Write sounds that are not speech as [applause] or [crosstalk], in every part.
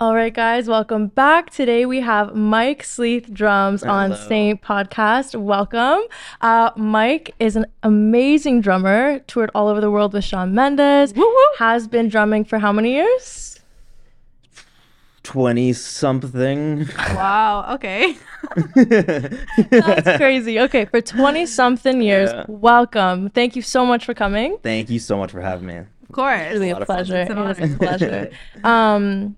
All right, guys, welcome back. Today we have Mike Sleath drums on Saint Podcast. Welcome. Uh, Mike is an amazing drummer, toured all over the world with Shawn Mendes, has been drumming for how many years? 20 something. Wow. Okay. [laughs] That's crazy. Okay, for 20 something years, Yeah. welcome. Thank you so much for coming. Thank you so much for having me. Of course. Really a lot of fun. pleasure. It's an It a pleasure. um,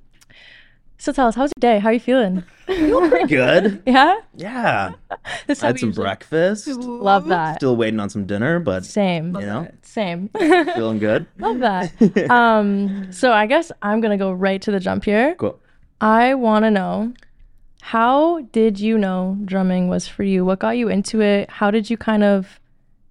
so tell us, how's your day? How are you feeling? Pretty [laughs] good. Yeah? Yeah. [laughs] This I had some usually- breakfast. Love that. Still waiting on some dinner, but Same. you know, Same. [laughs] feeling good. Love that. um, so I guess I'm gonna go right to the jump here. Cool. I want to know how did you know drumming was for you? What got you into it? How did you kind of,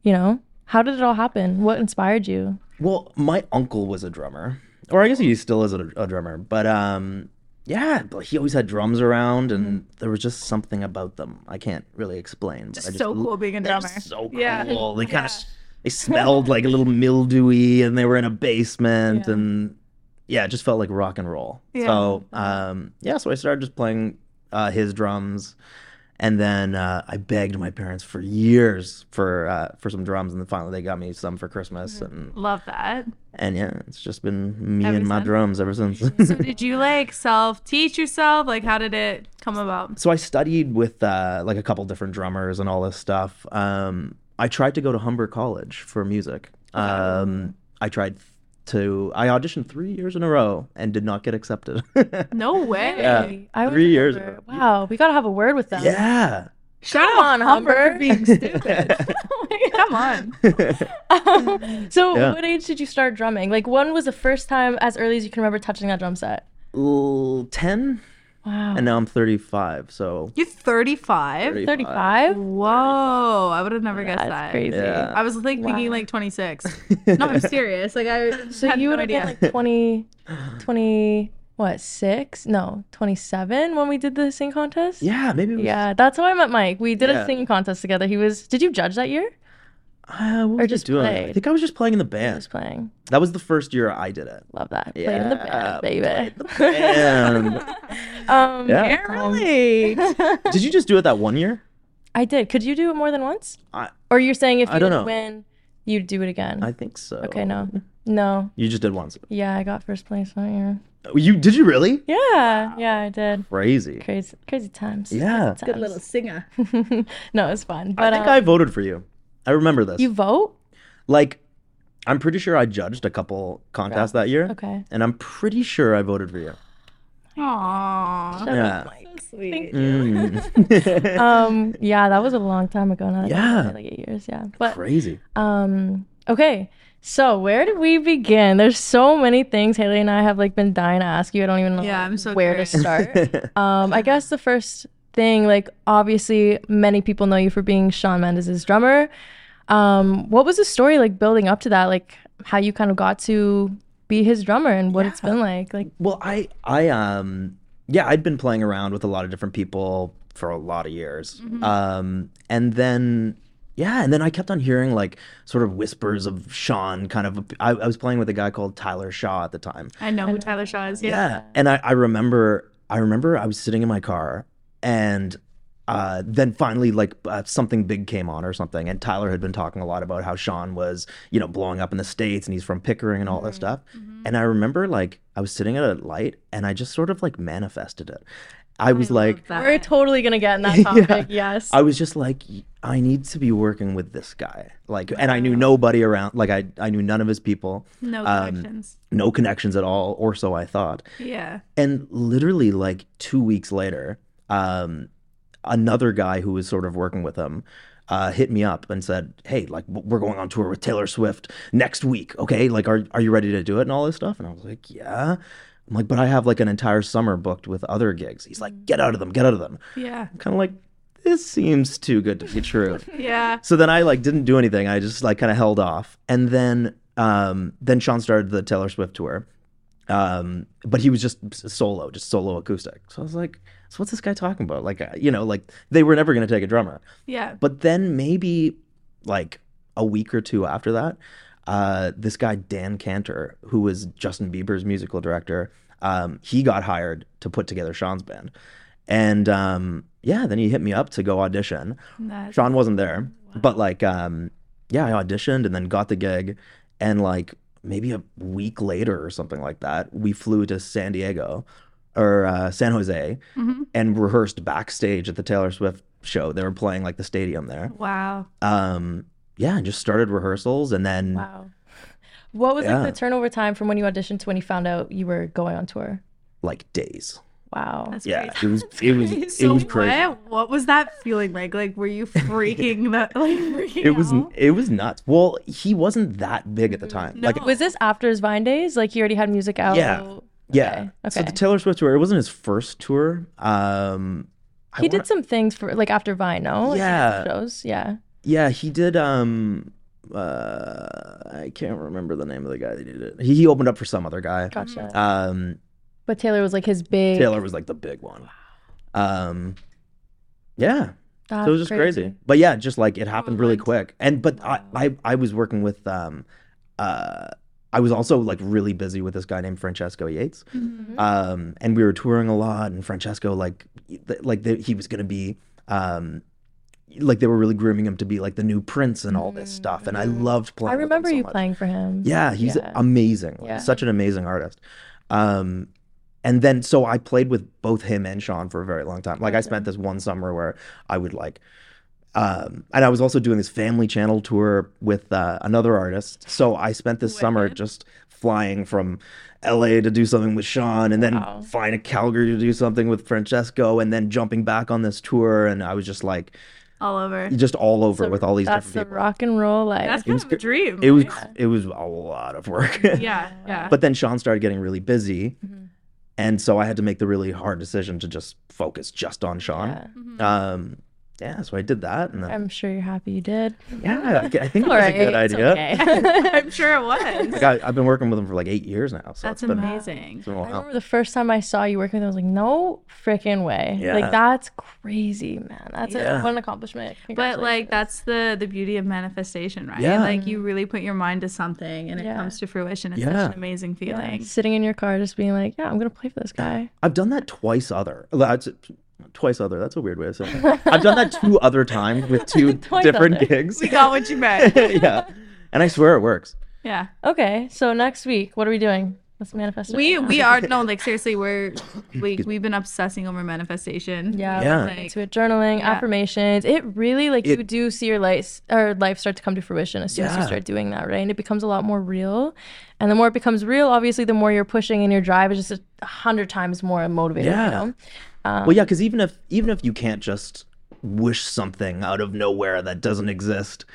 you know, how did it all happen? What inspired you? Well, my uncle was a drummer, or I guess he still is a, a drummer. But um, yeah, but he always had drums around, and there was just something about them I can't really explain. But I just so cool being a drummer. So cool. Yeah. They kind of they smelled like a little [laughs] mildewy, and they were in a basement, Yeah. and yeah, it just felt like rock and roll. Yeah. So um, yeah, so I started just playing uh, his drums. And then uh, I begged my parents for years for uh, for some drums, and then finally they got me some for Christmas, and Love that. and yeah, it's just been me Ever and my since? drums ever since. So [laughs] did you like self teach yourself? Like how did it come about? so I studied with uh, like a couple different drummers and all this stuff. Um, I tried to go to Humber College for music. Um, I tried to. I auditioned three years in a row and did not get accepted. [laughs] No way. Yeah. I Three years ago. Wow, we gotta have a word with them. yeah. Shout Come out on, Humber Humber. for being stupid. [laughs] [laughs] Oh Come on. Um, so, Yeah. what age did you start drumming? Like, when was the first time, as early as you can remember, touching that drum set? L- Ten, Wow. and now I'm 35. So You're 35? 35? Whoa. I would have never guessed That's that. crazy. Yeah. I was like thinking like 26. [laughs] no, I'm serious. Like I So had you no would have idea. been like 20, 20, what, six? No, 27 when we did the sing contest? Yeah, maybe. It was, Yeah, that's how I met Mike. We did a Yeah. singing contest together. He was, did you judge that year? Uh, what Or was I just doing? I think I was just playing in the He band. was playing. That was the first year I did it. Love that. Yeah, Played in the band, baby. played the [laughs] band. um, Yeah. Can't relate. [laughs] did you just do it that one year? I did. Could you do it more than once? I Or you're saying if I you don't didn't know. win, you'd do it again? I think so. okay, no. No. You just did once. Yeah, I got first place that year. You did you really? Yeah, yeah, I did. Crazy. Crazy, crazy times. Yeah. Crazy Good little singer. [laughs] no, it was fun. I But think uh, I voted for you. I remember this. you vote? like, I'm pretty sure I judged a couple contests that year, Okay. and I'm pretty sure I voted for you. Aww. Yeah. up, Mike. So sweet. Mm. [laughs] [laughs] Um, yeah, that was a long time ago now. that Yeah. Like eight years, yeah. But Crazy. um, okay. So where do we begin? There's so many things Haley and I have like been dying to ask you. I don't even know Yeah, like, I'm so where curious. to start. [laughs] um, I guess the first thing, like obviously many people know you for being Shawn Mendes' drummer. Um, what was the story like building up to that? Like how you kind of got to be his drummer and what it's been like? Like Well, I I um yeah, I'd been playing around with a lot of different people for a lot of years. Um and then yeah, and then I kept on hearing like sort of whispers of Shawn kind of I, I was playing with a guy called Tyler Shaw at the time. I know who Tyler Shaw is. Yeah. Yeah. And I, I remember I remember I was sitting in my car and uh, then finally like uh, something big came on or something and Tyler had been talking a lot about how Shawn was you know blowing up in the states and he's from Pickering and all Mm-hmm. this stuff and I remember like I was sitting at a light and I just sort of like manifested it I was like we're totally gonna get in that [laughs] topic. Yes. I was just like I need to be working with this guy like and I knew nobody around like I I knew none of his people no um, connections. no connections at all or so I thought yeah. and literally like two weeks later um another guy who was sort of working with him uh, hit me up and said, "Hey, like we're going on tour with Taylor Swift next week. Okay, like are are you ready to do it and all this stuff?" And I was like, "Yeah." I'm like, "But I have like an entire summer booked with other gigs." He's like, "Get out of them, get out of them." Yeah. Kind of like, "This seems too good to be true." [laughs] Yeah. so then I like didn't do anything. I just like kind of held off, and then um then Shawn started the Taylor Swift tour, um but he was just solo, just solo acoustic. So I was like, so what's this guy talking about? Like uh, you know, like they were never gonna take a drummer. Yeah. But then maybe like a week or two after that, uh, this guy Dan Kanter, who was Justin Bieber's musical director, um, he got hired to put together Shawn's band, and um, yeah, then he hit me up to go audition. That's- Shawn wasn't there, but like, um, yeah, I auditioned and then got the gig, and like maybe a week later or something like that, we flew to San Diego or uh, San Jose Mhm. and rehearsed backstage at the Taylor Swift show. They were playing like the stadium there. Wow. Um, yeah, and just started rehearsals, and then Wow. What was Yeah. like the turnover time from when you auditioned to when you found out you were going on tour? like days. Wow. That's Yeah, crazy. it was it was it so was crazy. What, what was that feeling like? Like, were you freaking [laughs] that? Like, freaking It was out? it was nuts. Well, he wasn't that big at the time. Like Was this after his Vine days? Like he already had music out? Yeah. Yeah. Okay. So the Taylor Swift tour, it wasn't his first tour. Um he wanna- did some things for like after Vine, no? Like, Yeah. shows. Yeah. Yeah, he did um uh I can't remember the name of the guy that did it. He, he opened up for some other guy. Gotcha. Um but Taylor was like his big. Taylor was like the big one. Um yeah. That's so it was just crazy. But yeah, just like it happened really quick. And but I, I I was working with um uh I was also like really busy with this guy named Francesco Yates. Mhm. Um and we were touring a lot and Francesco like like the, he was going to be um like they were really grooming him to be like the new prince and all this stuff and I Mhm. loved playing I with him I remember so you much. playing for him. Yeah, he's Yeah. amazing. Like, Yeah. Such an amazing artist. Um and then so I played with both him and Shawn for a very long time. Like I spent this one summer where I would like um and I was also doing this family channel tour with uh, another artist. So I spent this summer Wicked. just flying from LA to do something with Shawn and then Wow. flying to Calgary to do something with Francesco and then jumping back on this tour and I was just like All over. just all over So with all these That's different the people. rock and roll life. That's It kind was of a dream. It was right? it was a lot of work. Yeah. Yeah. [laughs] But then Shawn started getting really busy. Mhm. And so I had to make the really hard decision to just focus just on Shawn. Yeah. Mhm. Um, yeah, so I did that. And then, I'm sure you're happy you did. yeah, I I think it was right. a good idea. okay. [laughs] [laughs] I'm sure it was. Like I, I've been working with him for like eight years now. So That's it's been, amazing. it's been a I while. remember the first time I saw you working with him, I was like, no freaking way. Yeah. Like, that's crazy, man. That's Yeah. a, what an accomplishment. But like that's the the beauty of manifestation, right? Yeah. Like you mm-hmm. really put your mind to something and it Yeah. comes to fruition. It's Yeah. such an amazing Yeah, feeling. sitting in your car, just being like, yeah, I'm going to play for this guy. I've done that twice other. That's twice other. That's a weird way of saying it. I've done that two other times with [laughs] two Twice different other. gigs. We got what you meant. [laughs] yeah. And I swear it works. Yeah. Okay, so next week, what are we doing? Let's manifest. it We right now. we are no like seriously we're we we've been obsessing over manifestation. Yeah, Yeah. Like- into it. Journaling, Yeah. affirmations. It really like It- you do see your life or life start to come to fruition as soon as you Yeah. start doing that, right? And it becomes a lot more real. And the more it becomes real, obviously, the more you're pushing and your drive is just a hundred times more motivated. Yeah. You know? Um, Well, yeah, because even if even if you can't just wish something out of nowhere that doesn't exist,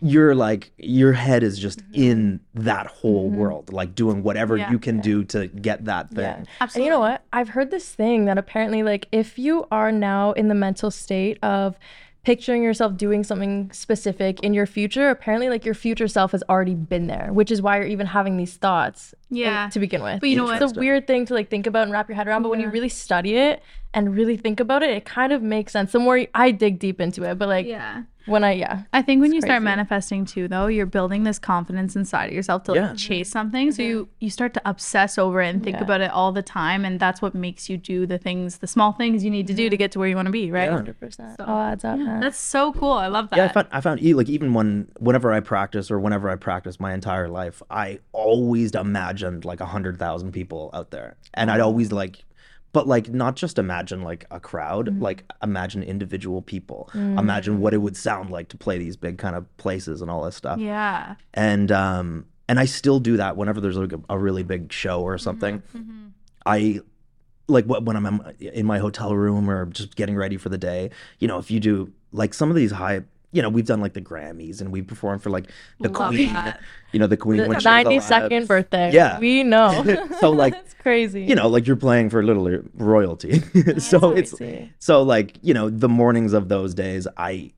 you're like your head is just Mm-hmm. in that whole world, like doing whatever Yeah. you can do to get that thing. Yeah. And you know what? I've heard this thing that apparently, like, if you are now in the mental state of picturing yourself doing something specific in your future, apparently, like, your future self has already been there, which is why you're even having these thoughts in- Yeah. to begin with. But you know what? It's a weird thing to, like, think about and wrap your head around, but when you really study it and really think about it, it kind of makes sense. The more I dig deep into it, but, like, Yeah. when I, yeah. I think when you start manifesting too though, you're building this confidence inside of yourself to like chase something. So you mm-hmm. you start to obsess over it and think Yeah. about it all the time and that's what makes you do the things, the small things you need to do to mm-hmm. get to where you want to be, right? Yeah. 100%. So- All adds up. That's so cool. I love that. Yeah, I found I found e- like even when whenever I practice or whenever I practice my entire life, I always imagined like a hundred thousand people out there, and I'd always like, but like not just imagine like a crowd, mm. like imagine individual people, mm. imagine what it would sound like to play these big kind of places and all this stuff, yeah. and um and I still do that whenever there's like a, a really big show or mm-hmm, something. Mm-hmm. I like what when I'm in my hotel room or just getting ready for the day. You know, if you do like some of these high, you know, we've done like the Grammys and we performed for like the Love Queen. that. You know, the Queen. The when 92nd birthday. Yeah. We know. [laughs] So, [laughs] like, it's crazy. You know, like you're playing for a little royalty. [laughs] so it's so like you know the mornings of those days, I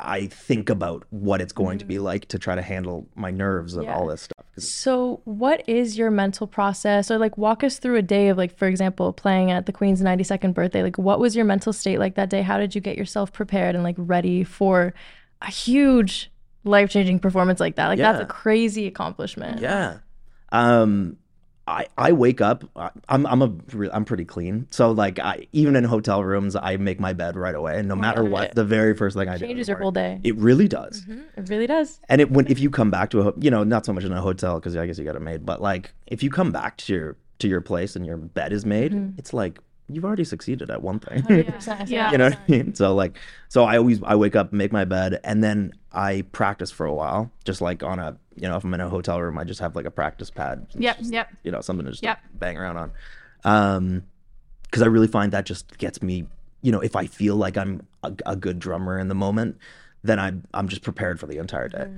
I think about what it's going to be like to try to handle my nerves and Yeah. all this stuff. So, what is your mental process? Or, like, walk us through a day of, like, for example, playing at the Queen's 92nd birthday. Like, what was your mental state like that day? How did you get yourself prepared and, like, ready for a huge life changing performance like that? Like, that's a crazy accomplishment. Yeah. Um I, I wake up. I'm I'm a I'm pretty clean. So like I even in hotel rooms, I make my bed right away, and no matter yeah. what, the very first thing I do Changes your whole day. It really does. It really does. And it when if you come back to a you know not so much in a hotel because I guess you got it made, but like if you come back to your to your place and your bed is made, Mm-hmm. it's like you've already succeeded at one thing. Yeah. [laughs] you know what I mean? So like so I always I wake up, make my bed, and then I practice for a while, just like on a you know if I'm in a hotel room, I just have like a practice pad. Yep. Just, Yep. You know something to just Yep. bang around on. Um, because I really find that just gets me. You know, if I feel like I'm a, a good drummer in the moment, then I'm I'm just prepared for the entire day.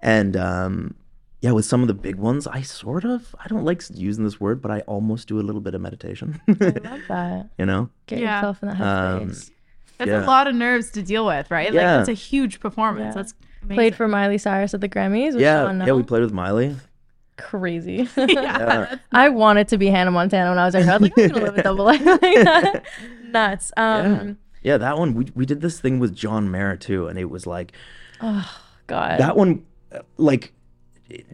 And um, yeah, with some of the big ones, I sort of I don't like using this word, but I almost do a little bit of meditation. I love [laughs] that. you know, Get Yeah. yourself in that Um, headspace. That's Yeah. a lot of nerves to deal with, right? Yeah. Like that's a huge performance. Yeah. That's amazing. Played for Miley Cyrus at the Grammys. With yeah, yeah. We played with Miley. Crazy. [laughs] Yeah. [laughs] I wanted to be Hannah Montana when I was younger. I was like, I'm gonna live a double life like that. Nuts. Um, Yeah, that one we we did this thing with John Mayer too, and it was like oh God. that one, uh, like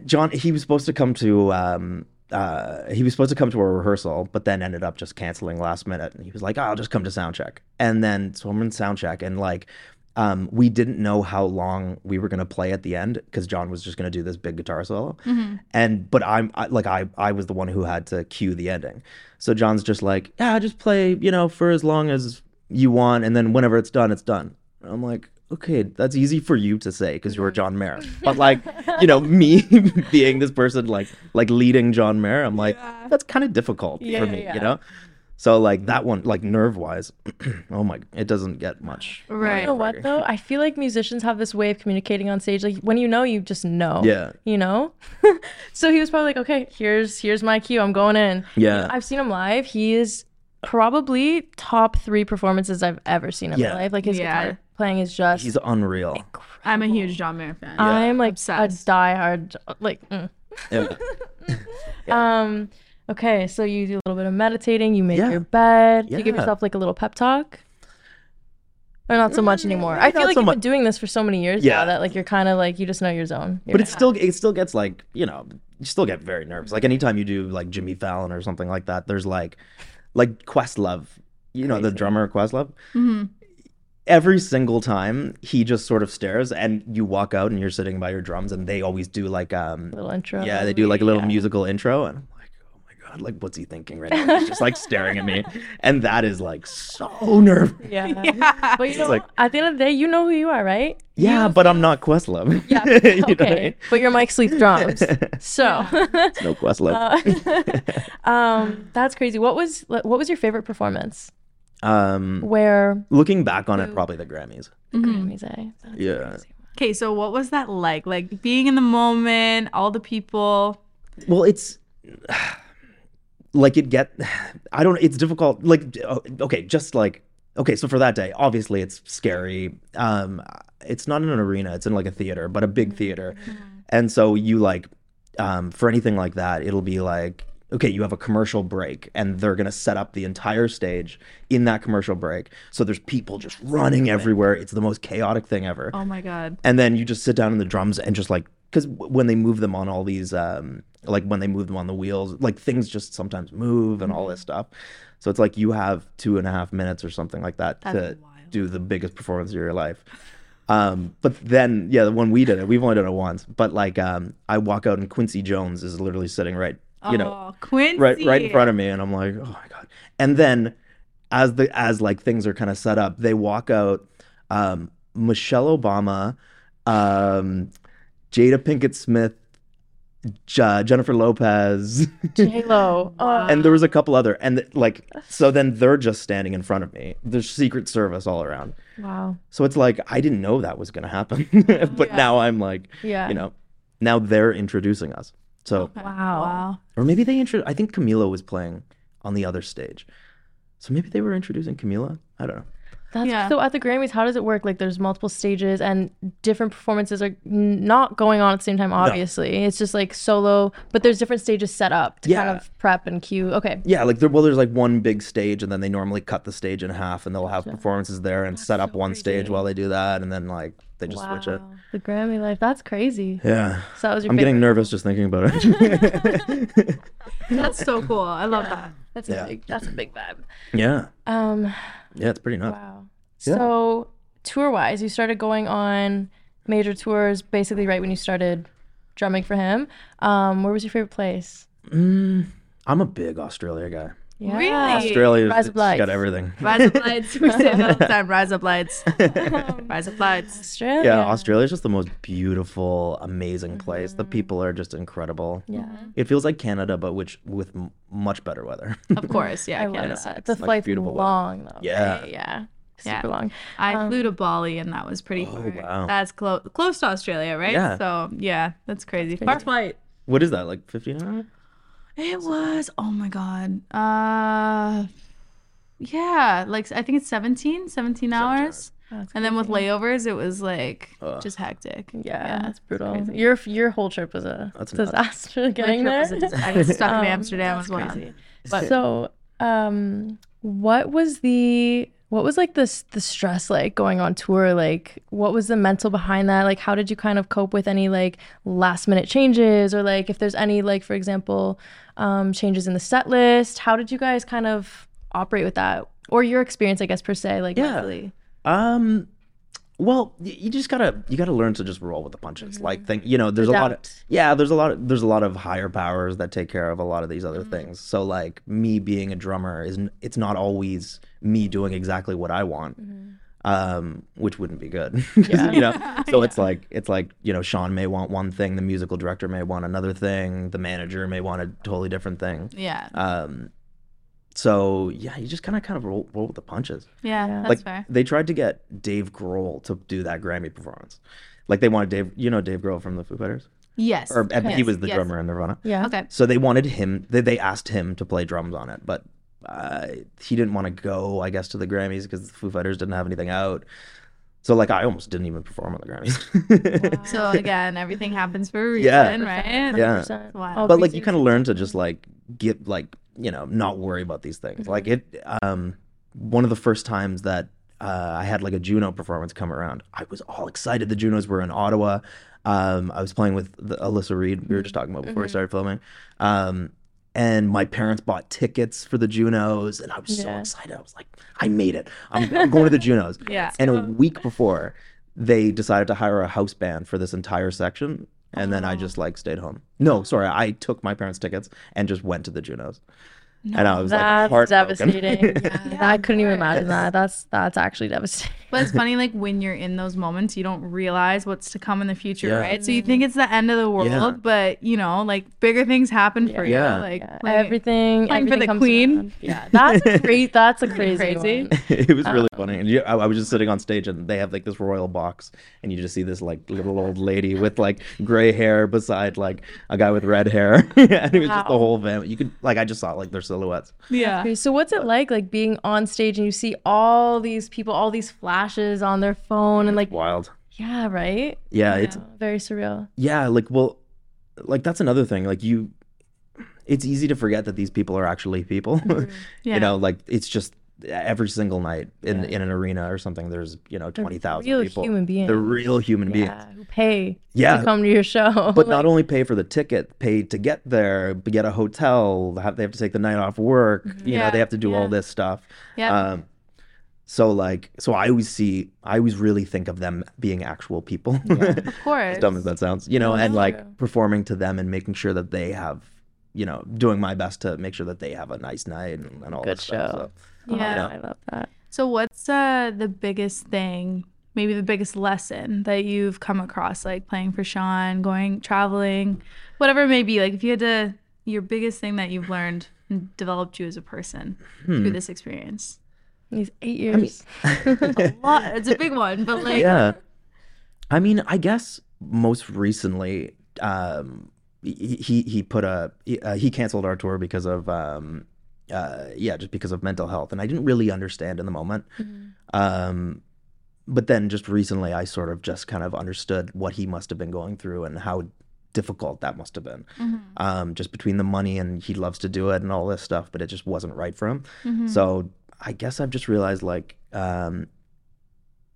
John. He was supposed to come to um uh he was supposed to come to a rehearsal, but then ended up just canceling last minute. And he was like, oh, "I'll just come to sound check." And then so I'm in sound check, and like. Um, we didn't know how long we were gonna play at the end because John was just gonna do this big guitar solo, and but I'm I, like I I was the one who had to cue the ending, so John's just like yeah just play you know for as long as you want, and then whenever it's done, it's done. And I'm like, okay, that's easy for you to say because you're John Mayer, [laughs] but like, you know, me [laughs] being this person like like leading John Mayer, I'm like, that's kind of difficult Yeah, for me, yeah. you know. So like that one, like nerve wise, [clears throat] oh my, it doesn't get much. Right. You know what though? I feel like musicians have this way of communicating on stage. Like when you know, you just know. Yeah. You know. [laughs] so he was probably like, okay, here's here's my cue. I'm going in. Yeah. I've seen him live. He is probably top three performances I've ever seen in Yeah. my life. Like his Yeah. guitar playing is just. He's unreal. I'm a huge John Mayer fan. I'm like Obsessed. a diehard. Like. mm. [laughs] Yeah. Um. Okay, so you do a little bit of meditating. You make Yeah. your bed. You give yourself like a little pep talk. Or not so much anymore. I feel not like so you've mu- been doing this for so many years Yeah. now that like you're kind of like you just know your zone. You're but it still it still gets like you know you still get very nervous like anytime you do like jimmy fallon or something like that there's like like questlove you know the drummer questlove hmm every single time he just sort of stares and you walk out and you're sitting by your drums and they always do like um little intro. yeah they do like a little Yeah. musical intro and i'm like oh my god like what's he thinking right now he's just like staring at me [laughs] and that is like so nervous Yeah. [laughs] Yeah. But you know, like- at the end of the day, you know who you are, right? yeah You but i'm not questlove Yeah. [laughs] You know I okay. mean? But you're Mike Sleath drums. So. no questlove Uh, um, that's crazy. What was what was your favorite performance? Um Where looking back on it probably the grammys Grammys, eh? That's Yeah. crazy. Okay, so what was that like? Like being in the moment, all the people. Well, it's like it get. I don't. It's difficult. Like uh, okay, just like okay. So for that day, obviously it's scary. Um, it's not in an arena. It's in like a theater, but a big theater, and so you like, um, for anything like that, it'll be like. Okay, you have a commercial break, and they're gonna set up the entire stage in that commercial break. So there's people just running everywhere. It's the most chaotic thing ever Oh my god. and then you just sit down in the drums and just like because when they move them on all these um like when they move them on the wheels like things just sometimes move and all this stuff so it's like you have two and a half minutes or something like that That's to do the biggest performance of your life um but then yeah when we did it we've only done it once but like um i walk out and quincy jones is literally sitting right you know oh, Quincy. right right in front of me and i'm like oh my god and then as the as like things are kind of set up they walk out um michelle obama um jada pinkett smith J- jennifer lopez J Lo. Oh, and there was a couple other and like so then they're just standing in front of me there's secret service all around wow. so it's like i didn't know that was to happen [laughs] but Yeah. now i'm like Yeah. you know now they're introducing us so Wow. Wow. or maybe they intro. I think Camila was playing on the other stage, so maybe they were introducing Camila. I don't know. That's Yeah. so at the Grammys, how does it work? Like there's multiple stages and different performances are n- not going on at the same time, obviously. It's just like solo, but there's different stages set up to kind of prep and cue. Okay. Yeah, like there, well, there's like one big stage, and then they normally cut the stage in half, and they'll have performances there and set up one stage while they do that, and then like they just switch it. The Grammy life. That's crazy. Yeah, So that was your I'm getting nervous just thinking about it. [laughs] That's so cool. I love that. That's Yeah. a big that's a big vibe. yeah, Um yeah, it's pretty nuts. wow. Yeah. So tour wise, you started going on major tours basically right when you started drumming for him. Um, where was your favorite place? Mm, I'm a big Australia guy. Yeah. Really? Australia's Rise of Lights. got everything. Rise up lights. We say that all the time. Rise up lights. [laughs] [laughs] Rise up lights. Australia. Yeah, Australia's just the most beautiful, amazing place. The mm-hmm. people are just incredible. Yeah. Mm-hmm. It feels like Canada, but which with m- much better weather. Of course, yeah. [laughs] I love Canada. Uh, that. The Like flight's beautiful weather. long though. Yeah. right? Yeah. Yeah. Super long. I um, flew to Bali and that was pretty far. Oh, wow. That's close close to Australia, right? Yeah. So yeah, that's crazy. Far flight. what is that, like 15 hours? It was oh my god. Uh yeah, like I think it's 17, 17 hours. That's And then with layovers it was like Ugh. just hectic. yeah, that's brutal. crazy. Your your whole trip was a That's nuts. disaster [laughs] getting there. was a dis- I got stuck in [laughs] Um, Amsterdam that's as well. crazy. But so, um, what was the what was like this the stress like going on tour? Like, what was the mental behind that? Like, how did you kind of cope with any like last minute changes or like if there's any like for example, um, changes in the set list? How did you guys kind of operate with that or your experience, I guess per se, like Yeah. mentally? Um, well, you just gotta you gotta learn to just roll with the punches. Like, think you know, there's a lot of yeah, there's a lot of there's a lot of higher powers that take care of a lot of these other things. So like me being a drummer is it's not always me doing exactly what I want. Um, which wouldn't be good, [laughs] 'Cause, you know. [laughs] So it's like it's like you know, Shawn may want one thing, the musical director may want another thing, the manager may want a totally different thing. Yeah. Um, so yeah, you just kind of kind of roll, roll with the punches Yeah, Yeah. that's like fair. they tried to get Dave Grohl to do that Grammy performance. Like they wanted Dave, you know Dave Grohl from the Foo Fighters, Yes. or uh, he was the yes. drummer in Nirvana. Yeah. Okay. So they wanted him. They, they asked him to play drums on it, but uh, he didn't want to go. I guess to the Grammys because the Foo Fighters didn't have anything out. So like I almost didn't even perform on the Grammys. So again, everything happens for a reason, Yeah. right? Yeah. 100%. Wow. But like you kind of learn to just like get like you know not worry about these things like it um one of the first times that uh, i had like a juno performance come around i was all excited the junos were in ottawa um i was playing with the, alyssa reid we were just talking about before we started filming um and my parents bought tickets for the junos and i was so excited i was like i made it i'm, I'm going to the junos [laughs] Yeah. and a week before they decided to hire a house band for this entire section and then i just oh. like stayed home no sorry i took my parents tickets and just went to the junos and i was That's like heartbroken. devastating. [laughs] I couldn't even imagine that. That's that's actually devastating. But it's funny, [laughs] like when you're in those moments, you don't realize what's to come in the future, Yeah. right? So you think it's the end of the world, Yeah. but you know, like bigger things happen for Yeah. you. Like, Yeah, like, everything, playing for the queen. around. Yeah, that's a great. [laughs] That's a crazy. Crazy. one. [laughs] it was really Um, funny and you, I, I was just sitting on stage and they have like this royal box and you just see this like little old lady with like gray hair beside like a guy with red hair and it was just the whole family you could like i just saw like their silhouettes yeah. Okay, so what's it like, like being on stage and you see all these people, all these flashes on their phone, and like, wild yeah, right? yeah it's Yeah, very surreal. yeah like well like that's another thing like you it's easy to forget that these people are actually people [laughs] Yeah. you know like it's just every single night in Yeah. in an arena or something there's you know 20,000 real people human beings. they're real human beings who pay Yeah. to come to your show. [laughs] but not only pay for the ticket pay to get there but get a hotel have, they have to take the night off work you know Mm-hmm. Yeah, they have to do all this stuff Yep. um so like so i always see i always really think of them being actual people [laughs] of course. [laughs] as dumb as that sounds you know and like true. performing to them and making sure that they have you know doing my best to make sure that they have a nice night and, and all Good this stuff show. so. Yeah. Yeah. I love that. So what's uh the biggest thing, maybe the biggest lesson that you've come across, like playing for Shawn, going traveling, whatever it may be. Like if you had to, your biggest thing that you've learned and developed you as a person Hmm. through this experience. These eight years. [laughs] A lot. It's a big one, but like yeah i mean i guess most recently um he he, he put a he, uh, he canceled our tour because of um uh yeah just because of mental health and i didn't really understand in the moment Um, but then just recently, I sort of just kind of understood what he must have been going through and how difficult that must have been. Um, just between the money and he loves to do it and all this stuff, but it just wasn't right for him. So I guess I've just realized like, um,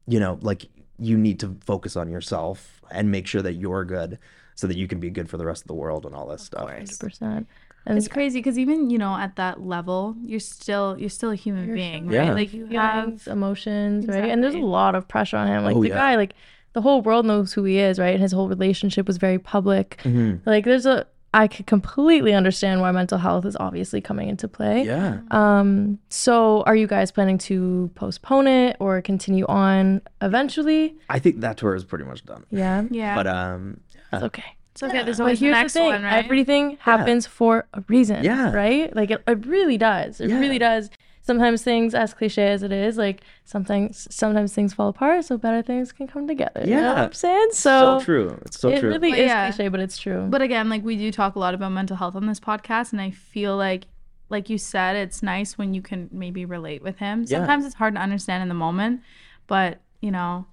you know, like you need to focus on yourself and make sure that you're good so that you can be good for the rest of the world and all this stuff. course. percent. And It's crazy because even you know at that level, you're still you're still a human You're being, Yeah. right? Like you have emotions, right? And there's a lot of pressure on him. Like Oh, the yeah. guy, like the whole world knows who he is, right? And his whole relationship was very public. Mhm. Like there's a I could completely understand why mental health is obviously coming into play. Yeah. Um, so are you guys planning to postpone it or continue on eventually? I think that tour is pretty much done. Yeah. yeah. But um, It's okay. it's okay. There's But always the here's the next thing: one, right? everything happens for a reason. Yeah. Right? Like it, it really does. It Yeah. really does. Sometimes things, as cliche as it is, like sometimes sometimes things fall apart, so better things can come together. You know what Yeah. I'm saying? so, So, true. It's so it true. It really But is yeah. cliche, but it's true. But again, like we do talk a lot about mental health on this podcast, and I feel like, like you said, it's nice when you can maybe relate with him. Yeah. Sometimes it's hard to understand in the moment, but you know,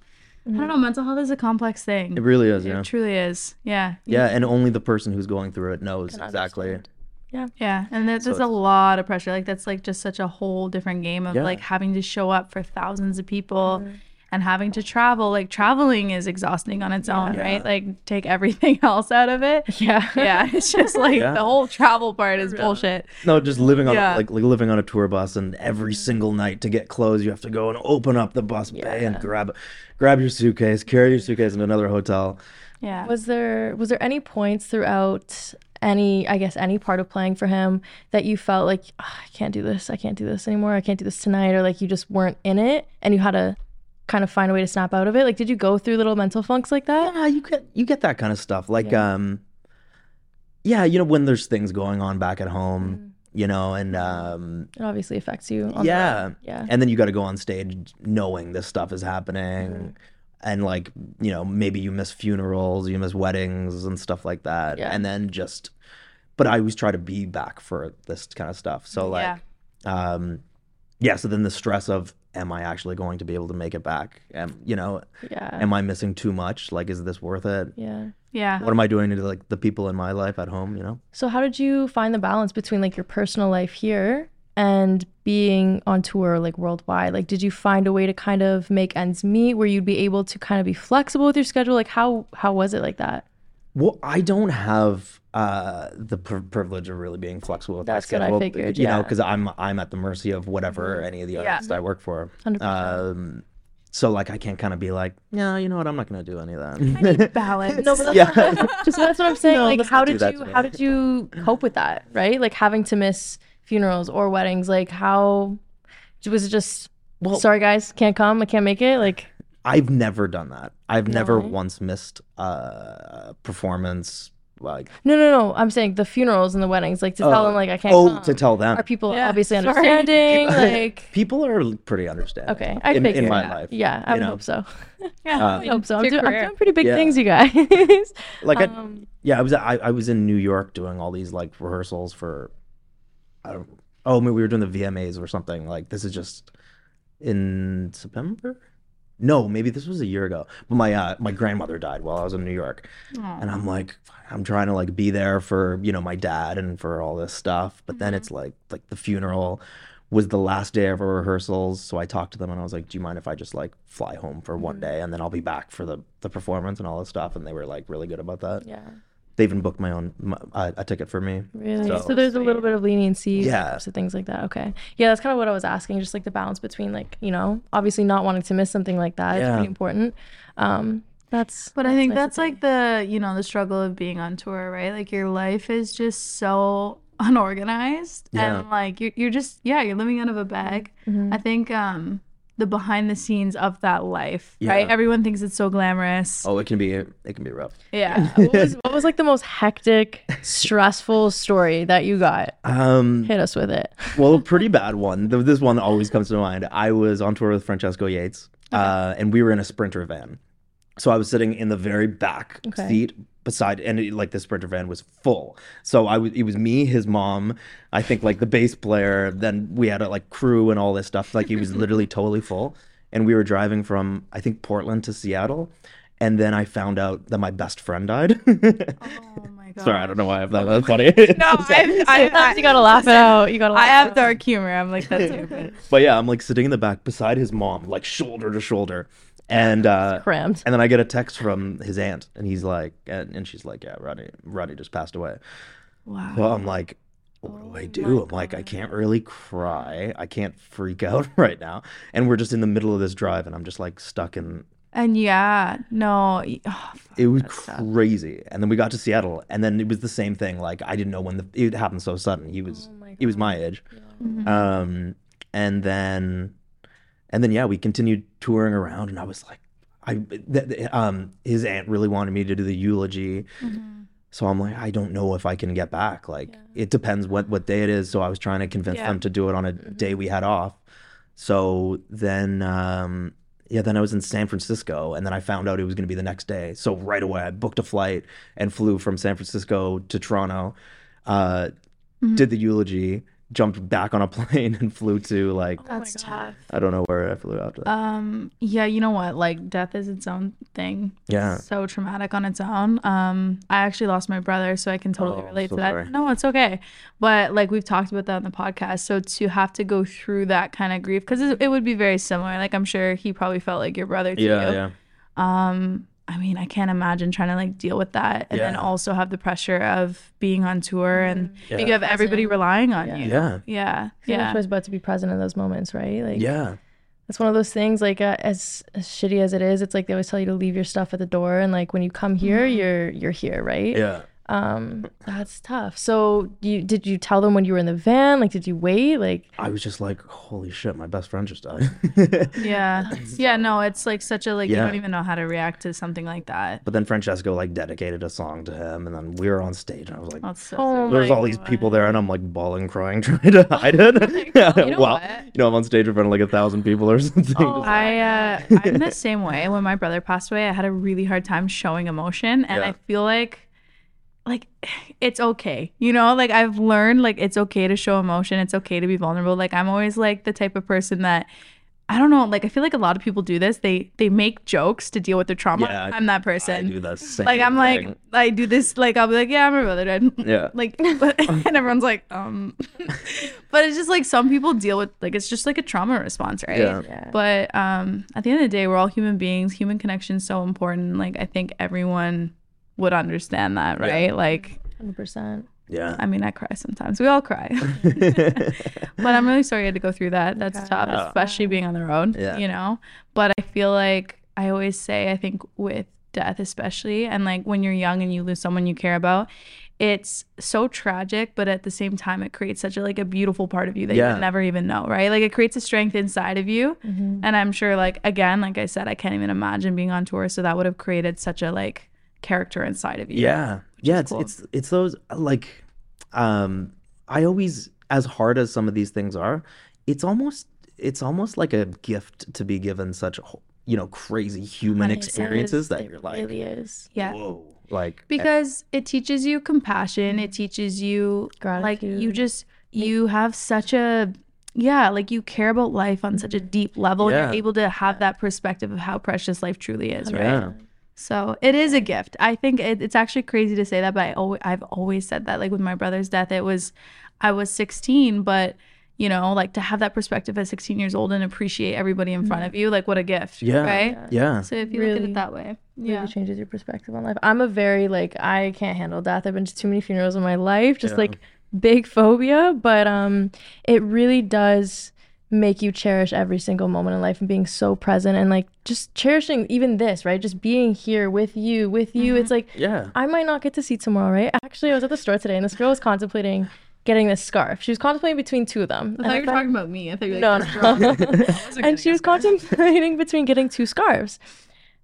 I don't mm-hmm. know. Mental health is a complex thing. it really is. It Yeah. truly is. Yeah. Yeah, and only the person who's going through it knows exactly. understand. Yeah, Yeah. and there's, So there's a lot of pressure. Like that's like just such a whole different game of Yeah. like having to show up for thousands of people Mm-hmm. and having to travel. Like traveling is exhausting on its own, Yeah. right? Like take everything [laughs] else out of it. yeah. Yeah, it's just like Yeah. the whole travel part is bullshit. No, just living on Yeah. like, like living on a tour bus, and every single night to get clothes, you have to go and open up the bus bay and grab grab your suitcase, carry your suitcase into another hotel. Yeah. Was there was there any points throughout any I guess any part of playing for him that you felt like "Ah, I can't do this, I can't do this anymore, I can't do this tonight, or like you just weren't in it and you had to kind of find a way to snap out of it? Like did you go through little mental funks like that? Yeah, you get you get that kind of stuff. Like Yeah. um yeah, you know when there's things going on back at home, Mm. you know, and um It obviously affects you. On yeah. The, yeah. And then you got to go on stage knowing this stuff is happening. And like, you know, maybe you miss funerals, you miss weddings and stuff like that. Yeah. And then just but I always try to be back for this kind of stuff. So like Yeah. um yeah, so then the stress of am I actually going to be able to make it back? Am you know, Yeah. am I missing too much? Like is this worth it? yeah. Yeah. What am I doing to like the people in my life at home, you know? So how did you find the balance between like your personal life here and being on tour like worldwide? Like did you find a way to kind of make ends meet where you'd be able to kind of be flexible with your schedule? Like how how was it like that? Well, I don't have uh, the pri privilege of really being flexible with That's my what I schedule. figured, you know, yeah. Mm-hmm. because I'm I'm at the mercy of whatever any of the Yeah. artists I work for. 100%. Um, so like I can't kind of be like, yeah, you know what, I'm not gonna do any of that. [laughs] Balance. No, but [laughs] that's, Yeah. just that's what I'm saying. No, like how did you how did you cope with that? Right? Like having to miss funerals or weddings. Like how was it just Well- sorry guys, can't come, I can't make it? Like I've never done that. I've never No. once missed uh, performance. Like no no no. I'm saying the funerals and the weddings, like to tell Oh. them like I can't oh, come. to tell them. Are people Yeah, obviously sorry. understanding? [laughs] like People are pretty understanding. Okay, I in, figured. in my yeah. life. Yeah, I would know? hope so. [laughs] Yeah. Uh, I hope so. I'm, It's doing, I'm doing pretty big Yeah. things, you guys. Like I, um, yeah, I was I, I was in New York doing all these like rehearsals for I don't oh maybe we were doing the VMAs or something. Like this is just in September? No, maybe this was a year ago. But my uh, my grandmother died while I was in New York. And I'm like I'm trying to like be there for, you know, my dad and for all this stuff. But then it's like like the funeral was the last day of our rehearsals. So I talked to them and I was like, Do you mind if I just like fly home for one day and then I'll be back for the, the performance and all this stuff? And they were like really good about that. yeah, They even booked my own my, uh, a ticket for me. really. So, So- there's a little bit of leniency, Yeah. so things like that. Okay, yeah, that's kind of what I was asking, just like the balance between like you know, obviously not wanting to miss something like that. Yeah. It's pretty important. Um, that's. But I think nice that's like the, you know, the struggle of being on tour, right? Like your life is just so [laughs] unorganized Yeah. and like you're, you're just yeah, you're living out of a bag. Mhm. I think um the behind the scenes of that life, right? Everyone thinks it's so glamorous. Oh, it can be it can be rough. Yeah. [laughs] what, was, what was like the most hectic, stressful story that you got? Um, Hit us with it. [laughs] well, a pretty bad one. Th- This one always comes to mind. I was on tour with Francesco Yates, uh, and we were in a sprinter van. So I was sitting in the very back Okay. seat beside, and it, like the sprinter van was full. So I was, it was me, his mom, I think like the bass player. Then we had a like crew and all this stuff. Like he was literally [laughs] totally full. and we were driving from I think Portland to Seattle, and then I found out that my best friend died. [laughs] Oh my god. [laughs] Sorry, I don't know why I have that was funny. No, I, I, Sometimes you gotta laugh it out. You gotta. Laugh I it have dark humor. I'm like that's stupid. but yeah, I'm like sitting in the back beside his mom, like shoulder to shoulder, and uh, crammed. and then I get a text from his aunt, and he's like, and, and she's like, yeah, Rodney, Rodney just passed away. Wow. Well, I'm like, what do I do? I'm like, I can't really cry. I can't freak out [laughs] right now. And we're just in the middle of this drive, and I'm just like stuck in. And yeah, no. Oh, fuck, It was tough. crazy. And then we got to Seattle, and then it was the same thing. Like I didn't know when the it happened so sudden. He was Oh my he was my age. Mhm. Um, and then, and then yeah, we continued touring around, and I was like, I th- th- um, his aunt really wanted me to do the eulogy. Mhm. So I'm like, I don't know if I can get back. Like, it depends what what day it is. So I was trying to convince Yeah. them to do it on a day we had off. So then, um, yeah, then I was in San Francisco, and then I found out it was going to be the next day. So right away, I booked a flight and flew from San Francisco to Toronto. Uh, Mhm. Did the eulogy, jumped back on a [laughs] plane, and flew to like That's Oh tough. I don't know where I flew after that. Um, yeah, you know what? Like death is its own thing. Yeah. So traumatic on its own. Um, I actually lost my brother, so I can totally Oh, relate so to that. sorry. No, it's okay. But like we've talked about that on the podcast. So to have to go through that kind of grief, because it, it would be very similar. Like I'm sure he probably felt like your brother to yeah, you. yeah, Um, I mean, I can't imagine trying to like deal with that and then also have the pressure of being on tour and Yeah. you have everybody Present. relying on Yeah. you. yeah, Yeah. Yeah. Yeah. choice but to be present in those moments, right? Like, yeah. it's one of those things. Like, uh, as, as shitty as it is, it's like they always tell you to leave your stuff at the door, and like when you come here, Mhm. you're you're here, right? Yeah. Um, that's tough. So, you did you tell them when you were in the van? Like, did you wait? Like, I was just like, holy shit, my best friend just died. [laughs] Yeah. [laughs] Yeah. No, it's like such a like you don't even know how to react to something like that. But then Francesco like dedicated a song to him, and then we were on stage, and I was like, That's so Oh there's my all these people there, and I'm like bawling, crying, [laughs] trying to hide it. yeah, You know well, what? you know, I'm on stage in front of like a thousand people or something. Oh, I uh, I'm the same way. When my brother passed away, I had a really hard time showing emotion, and Yeah. I feel like like [sighs] it's okay. You know, like I've learned like it's okay to show emotion. It's okay to be vulnerable. Like I'm always like the type of person that I don't know, like I feel like a lot of people do this. They they make jokes to deal with their trauma. Yeah, I'm that person I person. do the same. like I'm like. I do this like I'll be like, yeah, my brother died. yeah, [laughs] like but, [laughs] and everyone's like um [laughs] but it's just like some people deal with like it's just like a trauma response right Yeah. yeah, but um at the end of the day we're all human beings human connection is so important like i think everyone would understand that Yeah. right like hundred percent. yeah. i mean i cry sometimes we all cry [laughs] but i'm really sorry you had to go through that that's Okay. tough Yeah. especially being on the road Yeah. you know but i feel like i always say i think with death especially and like when you're young and you lose someone you care about it's so tragic but at the same time it creates such a like a beautiful part of you that Yeah. you never even know right like it creates a strength inside of you Mm-hmm. and i'm sure like again like i said i can't even imagine being on tour so that would have created such a like character inside of you Yeah. Yeah, it's cool. it's it's those like um I always as hard as some of these things are, it's almost it's almost like a gift to be given such you know crazy human It experiences that it you're like really is. yeah whoa like because it teaches you compassion it teaches you Gratitude. like you just you have such a yeah like you care about life on such a deep level and you're able to have that perspective of how precious life truly is right Yeah. So it is a gift i think it, it's actually crazy to say that but I always, i've always said that like with my brother's death it was i was 16 but you know like to have that perspective at 16 years old and appreciate everybody in front of you like what a gift Yeah. right yeah so if you look at it that way really yeah changes your perspective on life. I'm a very like I can't handle death. I've been to too many funerals in my life, just Yeah. like big phobia. But um, it really does make you cherish every single moment in life and being so present and like just cherishing even this, right? Just being here with you, with you. It's mm-hmm. like yeah I might not get to see tomorrow, right? Actually, I was at the store today and this girl was contemplating getting this scarf. She was contemplating between two of them. And I found- about me i thought you no, no. [laughs] [laughs] and she was contemplating between getting two scarves.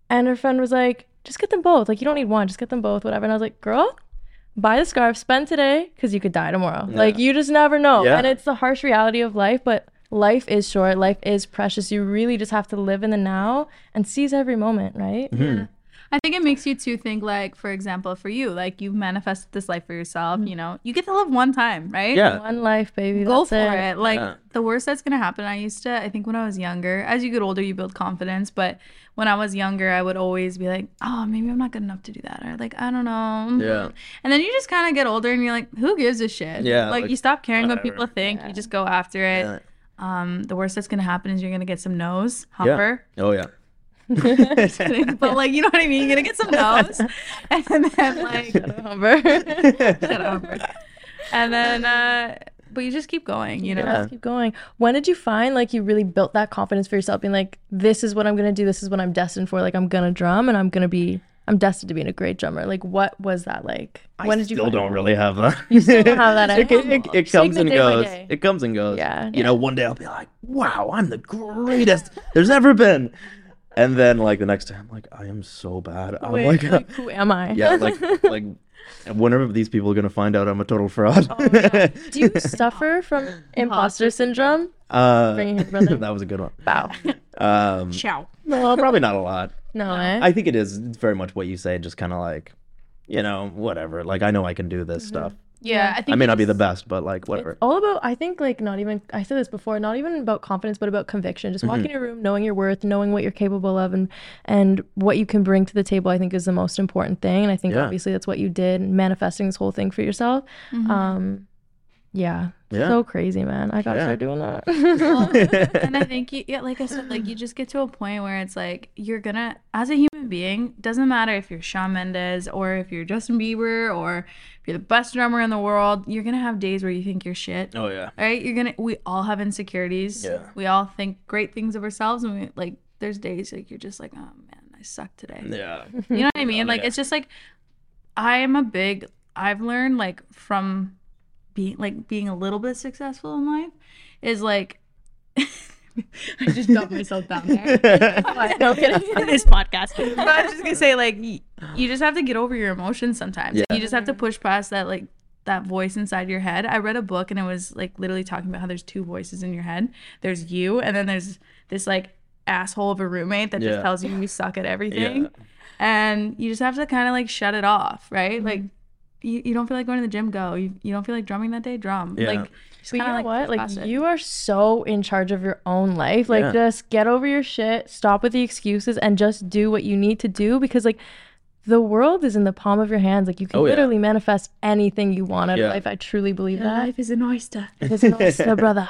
And her friend was like, just get them both. Like, you don't need one, just get them both, whatever. And I was like, girl, buy the scarf, spend today, because you could die tomorrow. Like, you just never know. Yeah. And it's the harsh reality of life, but life is short, life is precious. You really just have to live in the now and seize every moment, right? Mhm. I think it makes you to think like, for example, for you, like you've manifested this life for yourself. You know, you get to live one time, right? Yeah. One life, baby. Go That's for it. Like Yeah. the worst that's gonna happen. I used to. I think when I was younger, as you get older, you build confidence. But when I was younger, I would always be like, "Oh, maybe I'm not good enough to do that," or like, "I don't know." Yeah. And then you just kind of get older, and you're like, "Who gives a shit?" Yeah, Like, like, you stop caring what people think. You just go after it. Yeah. Um, the worst that's gonna happen is you're gonna get some no's, Humber. Oh yeah. [laughs] but like, you know what I mean? You're gonna get some nose, [laughs] and then like, shut up, Humber. and then, uh, but you just keep going. You know. Yeah. Let's keep going. When did you find like you really built that confidence for yourself, being like, this is what I'm gonna do, this is what I'm destined for. Like I'm gonna drum and I'm gonna be I'm destined to be a great drummer. Like what was that like? When I did you still don't that? really have that. You still don't have that [laughs] it, in it, it comes and the day by goes. It comes and goes. Yeah. You know, one day I'll be like, "Wow, I'm the greatest there's ever been," and then like the next day, I'm like, "I am so bad." I'm Wait, like, like, who am I? [laughs] yeah, like [laughs] like. When are these people are gonna find out I'm a total fraud? Oh, do you suffer from imposter syndrome? uh, Bringing his brother. that was a good one. Wow. Um, Ciao. no, probably not a lot. No, eh? I think it is very much what you say, just kind of like, you know, whatever. Like I know I can do this Mm-hmm. stuff. Yeah, I think I may not be the just- best, but like whatever. It's all about I think like not even I said this before, not even about confidence, but about conviction. Just Mm-hmm. walking in a room, knowing your worth, knowing what you're capable of and and what you can bring to the table, I think is the most important thing. And I think Yeah. obviously that's what you did, manifesting this whole thing for yourself. Mhm. Um yeah. Yeah. So crazy, man. I gotta Yeah. start doing that. [laughs] and I think you, yeah, like I said, like you just get to a point where it's like you're gonna, as a human being, doesn't matter if you're Shawn Mendes or if you're Justin Bieber or if you're the best drummer in the world, you're gonna have days where you think you're shit. oh yeah. Right? You're gonna. We all have insecurities. Yeah. We all think great things of ourselves, and we like. There's days like you're just like, oh man, I suck today. Yeah. You know what I mean? Oh, like yeah. it's just like I am a big I've learned like from being like being a little bit successful in life is like [laughs] I just dumped myself down there. [laughs] no kidding. [laughs] this podcast. But I was just gonna say like you just have to get over your emotions sometimes. Yeah. You just have to push past that like that voice inside your head. I read a book and it was like literally talking about how there's two voices in your head. There's you and then there's this like asshole of a roommate that Yeah. just tells you you suck at everything Yeah. and you just have to kind of like shut it off, right? Mm-hmm. Like you, you don't feel like going to the gym, go. You, you don't feel like drumming that day, drum. Yeah. Like just But you kinda, know what? Like it. you are so in charge of your own life. Like Yeah. just get over your shit, stop with the excuses and just do what you need to do because like the world is in the palm of your hands. Like you can Oh, yeah. literally manifest anything you want out Yeah. of life. I truly believe that. life is an oyster. It's an [laughs] oyster, brother.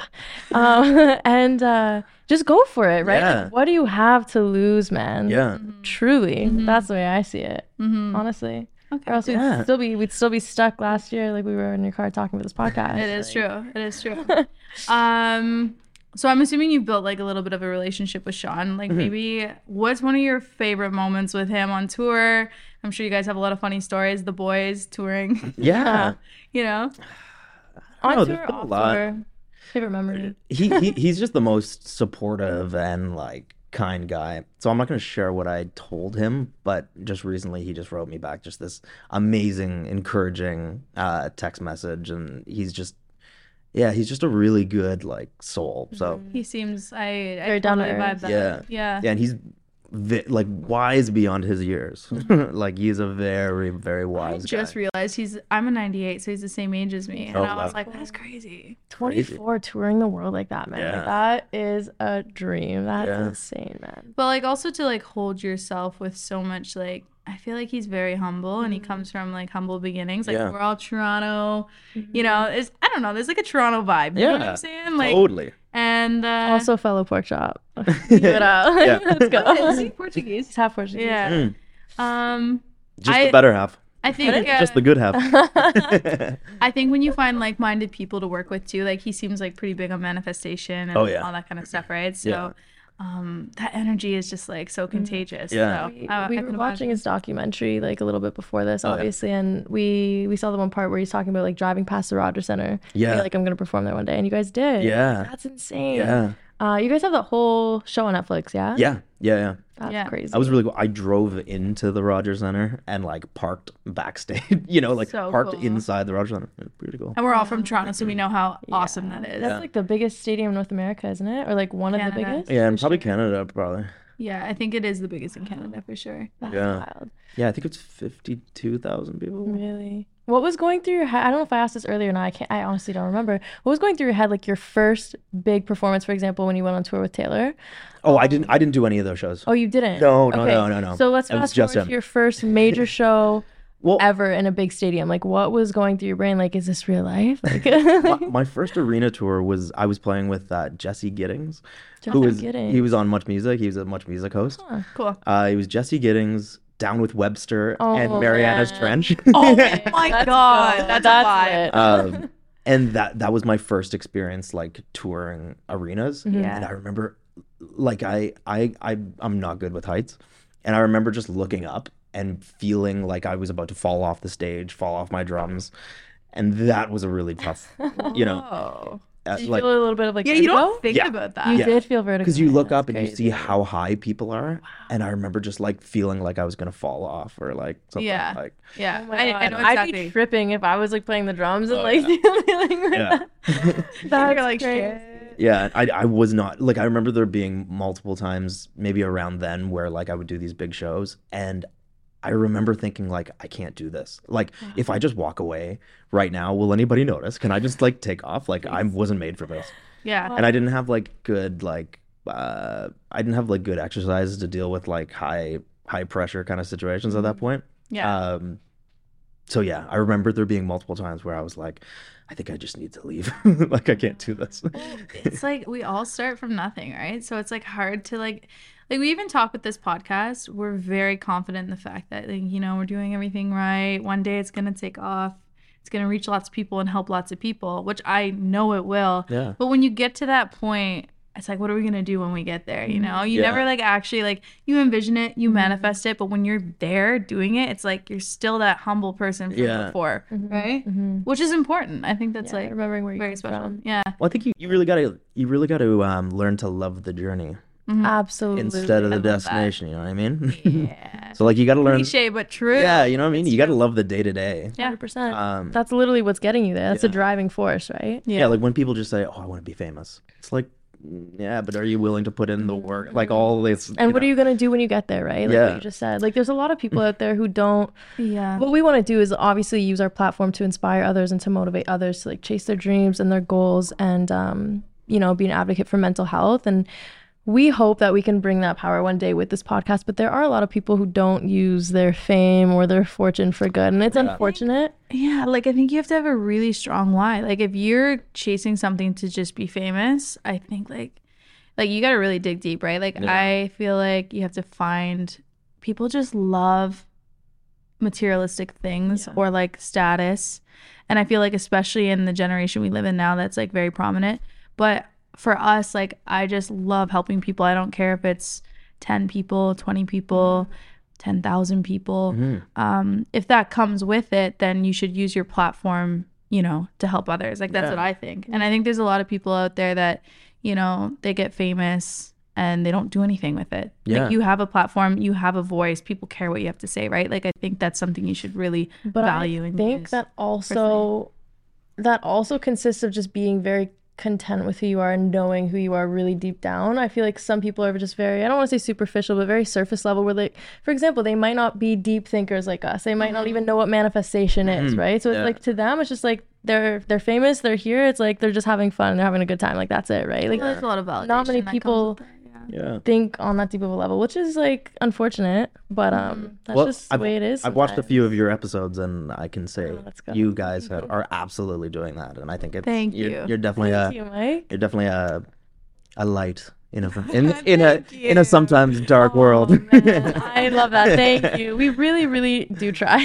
Um, [laughs] and uh, just go for it, right? Yeah. Like, what do you have to lose, man? Yeah. Truly. That's the way I see it. Mm-hmm. Honestly. Okay. Or else Yeah. we'd still be we'd still be stuck last year, like we were in your car talking about this podcast. It is true. It is true. [laughs] um, so I'm assuming you've built like a little bit of a relationship with Shawn. Like maybe what's one of your favorite moments with him on tour? I'm sure you guys have a lot of funny stories. The boys touring, [laughs] Yeah. [laughs] you know. On No, tour, there's a off lot. tour. Favorite memory. he, he he's just the most supportive and like kind guy. So I'm not going to share what I told him, but just recently he just wrote me back just this amazing, encouraging uh, text message, and he's just yeah, he's just a really good like soul. So He seems I, I Very down to totally earth. vibe that. Yeah. Yeah. yeah, and he's vi- like wise beyond his years. Hmm. [laughs] like he's a very very wise. I just guy. realized he's I'm a 98, so he's the same age as me, and Oh, I was wow. like, that's crazy. 24 touring the world like that, man. Like, that is a dream. That's Yeah. insane, man. But like also to like hold yourself with so much like I feel like he's very humble and he mm-hmm. comes from like humble beginnings. Like Yeah. we're all Toronto, you mm-hmm. know. It's I don't know. There's like a Toronto vibe. You know what Yeah. I'm saying? Like totally. And uh, Also, fellow pork chop. [laughs] Give it out. Yeah. [laughs] Let's is go. [laughs] he Portuguese. He's half Portuguese. Yeah. Mm, Um, just I- the better half. I think uh, just the good half. I think when you find like-minded people to work with too, like he seems like pretty big on manifestation and Oh, yeah. all that kind of stuff, right? So. Yeah. Um, that energy is just like so contagious. Yeah. So, We, I- we I were watching his documentary like a little bit before this, Oh, yeah. obviously, and we we saw the one part where he's talking about like driving past the Rogers Center. Yeah. Like I'm gonna perform there one day, and you guys did. Yeah. that's insane. Yeah. Uh, you guys have the whole show on Netflix, yeah? Yeah. Yeah. Yeah. That's Yeah. crazy. I was really cool. I drove into the Rogers Center and like parked backstage, [laughs] you know, like So parked cool. inside the Rogers Center. Pretty cool. And we're all from Toronto, so we know how awesome that is. That's Yeah. like the biggest stadium in North America, isn't it? Or like one of the biggest? Yeah, and probably. Canada, probably. Yeah, I think it is the biggest in Canada for sure. That's Yeah. wild. Yeah, I think it's fifty-two thousand people. Really? What was going through your head? I don't know if I asked this earlier or not. I can't. I honestly don't remember. What was going through your head, like your first big performance, for example, when you went on tour with Taylor? Oh, I didn't. I didn't do any of those shows. Oh, you didn't. No, no, no, no, no. So let's fast forward to your first major [laughs] show Well, ever in a big stadium. Like, what was going through your brain? Like, is this real life? [laughs] Like, my, [laughs] my first arena tour was I was playing with uh, Jesse Giddings, who Jesse was Giddings. he was on Much Music. He was a Much Music host. Cool. Uh, he was Jesse Giddings, Down with Webster, Oh, and Mariana's man. Trench. [laughs] Oh my [laughs] That's god, good. that's, a vibe. um, and that that was my first experience like touring arenas. Mhm. Yeah. And I remember, like I I I I'm not good with heights, and I remember just looking up and feeling like I was about to fall off the stage, fall off my drums, and that was a really tough, you know. Uh, you like feel a little bit of like Yeah, you don't think Yeah. about that. You Yeah. did feel vertigo. because you look That's up and you see how high people are, wow. and I remember just like feeling like I was gonna fall off or like something Yeah. like Yeah, Oh I, I God. know I'd exactly. be tripping if I was like playing the drums and Oh, like yeah. [laughs] dealing with Yeah. that. [laughs] That's You're like, crazy. shit. Yeah, I I was not like I remember there being multiple times maybe around then where like I would do these big shows and I remember thinking like I can't do this. Like if I just walk away right now, will anybody notice? Can I just like take off? Like I wasn't made for this. Yeah, And I didn't have like good like uh I didn't have like good exercises to deal with like high high pressure kind of situations at that point. yeah. Um so yeah, I remember there being multiple times where I was like I think I just need to leave. [laughs] like I can't do this. it's like we all start from nothing, right? So it's like hard to like like we even talk with this podcast. We're very confident in the fact that like you know we're doing everything right. One day it's gonna take off. It's gonna reach lots of people and help lots of people, which I know it will. yeah. But when you get to that point, it's like, what are we gonna do when we get there? You know, you Yeah. never like actually like you envision it, you manifest it, but when you're there doing it, it's like you're still that humble person from Yeah. before, Mhm. right? Mhm. Which is important. I think that's Yeah, like remembering where you're very special. from. Yeah. Well, I think you, you really gotta you really gotta um, learn to love the journey Absolutely. instead of the love that. destination. You know what I mean? Yeah. [laughs] so like you gotta learn. Cliche, but true. Yeah, you know what I mean. You gotta love the day to day. Yeah. 100%. Um, That's literally what's getting you there. That's a driving force, right? yeah. yeah, like when people just say, "Oh, I want to be famous," it's like, mm, yeah, but are you willing to put in the work? Like all this. And what know. are you going to do when you get there, right? Like Yeah. what you just said. Like there's a lot of people out there who don't Yeah. what we want to do is obviously use our platform to inspire others and to motivate others to like chase their dreams and their goals and um, you know be an advocate for mental health and we hope that we can bring that power one day with this podcast but there are a lot of people who don't use their fame or their fortune for good and it's unfortunate Yeah, like I think you have to have a really strong why. Like if you're chasing something to just be famous, I think like like you got to really dig deep, right? Like Yeah. I feel like you have to find people just love materialistic things Yeah. or like status. And I feel like especially in the generation we live in now that's like very prominent. But for us, like I just love helping people. I don't care if it's 10 people, 20 people, 10,000 people Mhm. um, if that comes with it, then you should use your platform, you know, to help others. Like that's Yeah. what I think. And I think there's a lot of people out there that, you know, they get famous and they don't do anything with it. Yeah. Like you have a platform, you have a voice, people care what you have to say, right? Like I think that's something you should really but value i and think use that also that also consists of just being very content with who you are and knowing who you are really deep down. I feel like some people are just very i don't want to say superficial but very surface level where they for example they might not be deep thinkers like us. They might not even know what manifestation is Mhm. right? So it's like to them it's just like they're they're famous they're here it's like they're just having fun they're having a good time like that's it right? Like there's a lot of validation. not many that comes people- with it, yeah. Yeah. think on that deep of a level which is like unfortunate but um that's Well, just the I've- way it is I've watched a few of your episodes, and I can say Oh, let's go. you guys have, are absolutely doing that, and I think it's Thank you're, you. You're definitely Thank a you mike you're definitely a a light in a [laughs] in in a Thank in a sometimes dark Oh, world. [laughs] I love that. Thank [laughs] you. We really, really do try.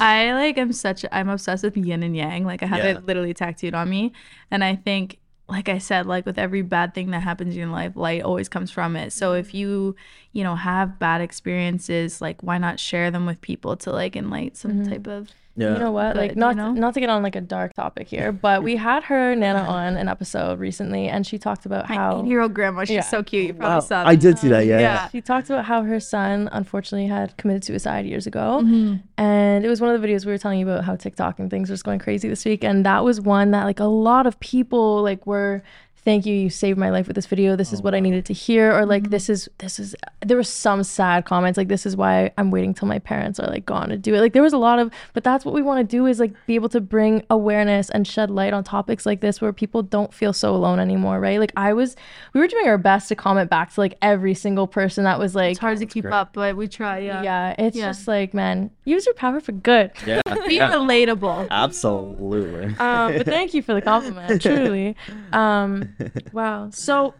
I like am such I'm obsessed with yin and yang. Like I have Yeah. it literally tattooed on me. And I think like I said, like with every bad thing that happens in your life, light always comes from it. So if mm-hmm. you, you know, have bad experiences, like why not share them with people to like enlighten some mm-hmm. type of yeah. You know what? Good, like you not know? not to get on like a dark topic here, but we had her Nana on an episode recently, and she talked about my how eight-year-old grandma. She's Yeah. so cute. You probably Wow. saw that. I did see that. Yeah. Yeah. she talked about how her son unfortunately had committed suicide years ago, Mhm. and it was one of the videos we were telling you about how TikTok and things were just going crazy this week, and that was one that like a lot of people like were thank you, you saved my life with this video. This is what I needed to hear, or like this is this is. There were some sad comments like this is why I'm waiting till my parents are like gone to do it. Like there was a lot of, but that's what we want to do is like be able to bring awareness and shed light on topics like this where people don't feel so alone anymore, right? Like I was, we were doing our best to comment back to like every single person that was like, It's hard to keep great. up, but we try. Yeah. yeah, it's Yeah. just like man, use your power for good. Yeah. Be [laughs] relatable. Absolutely. um, but thank you for the compliment, [laughs] truly. Um, wow. [laughs] So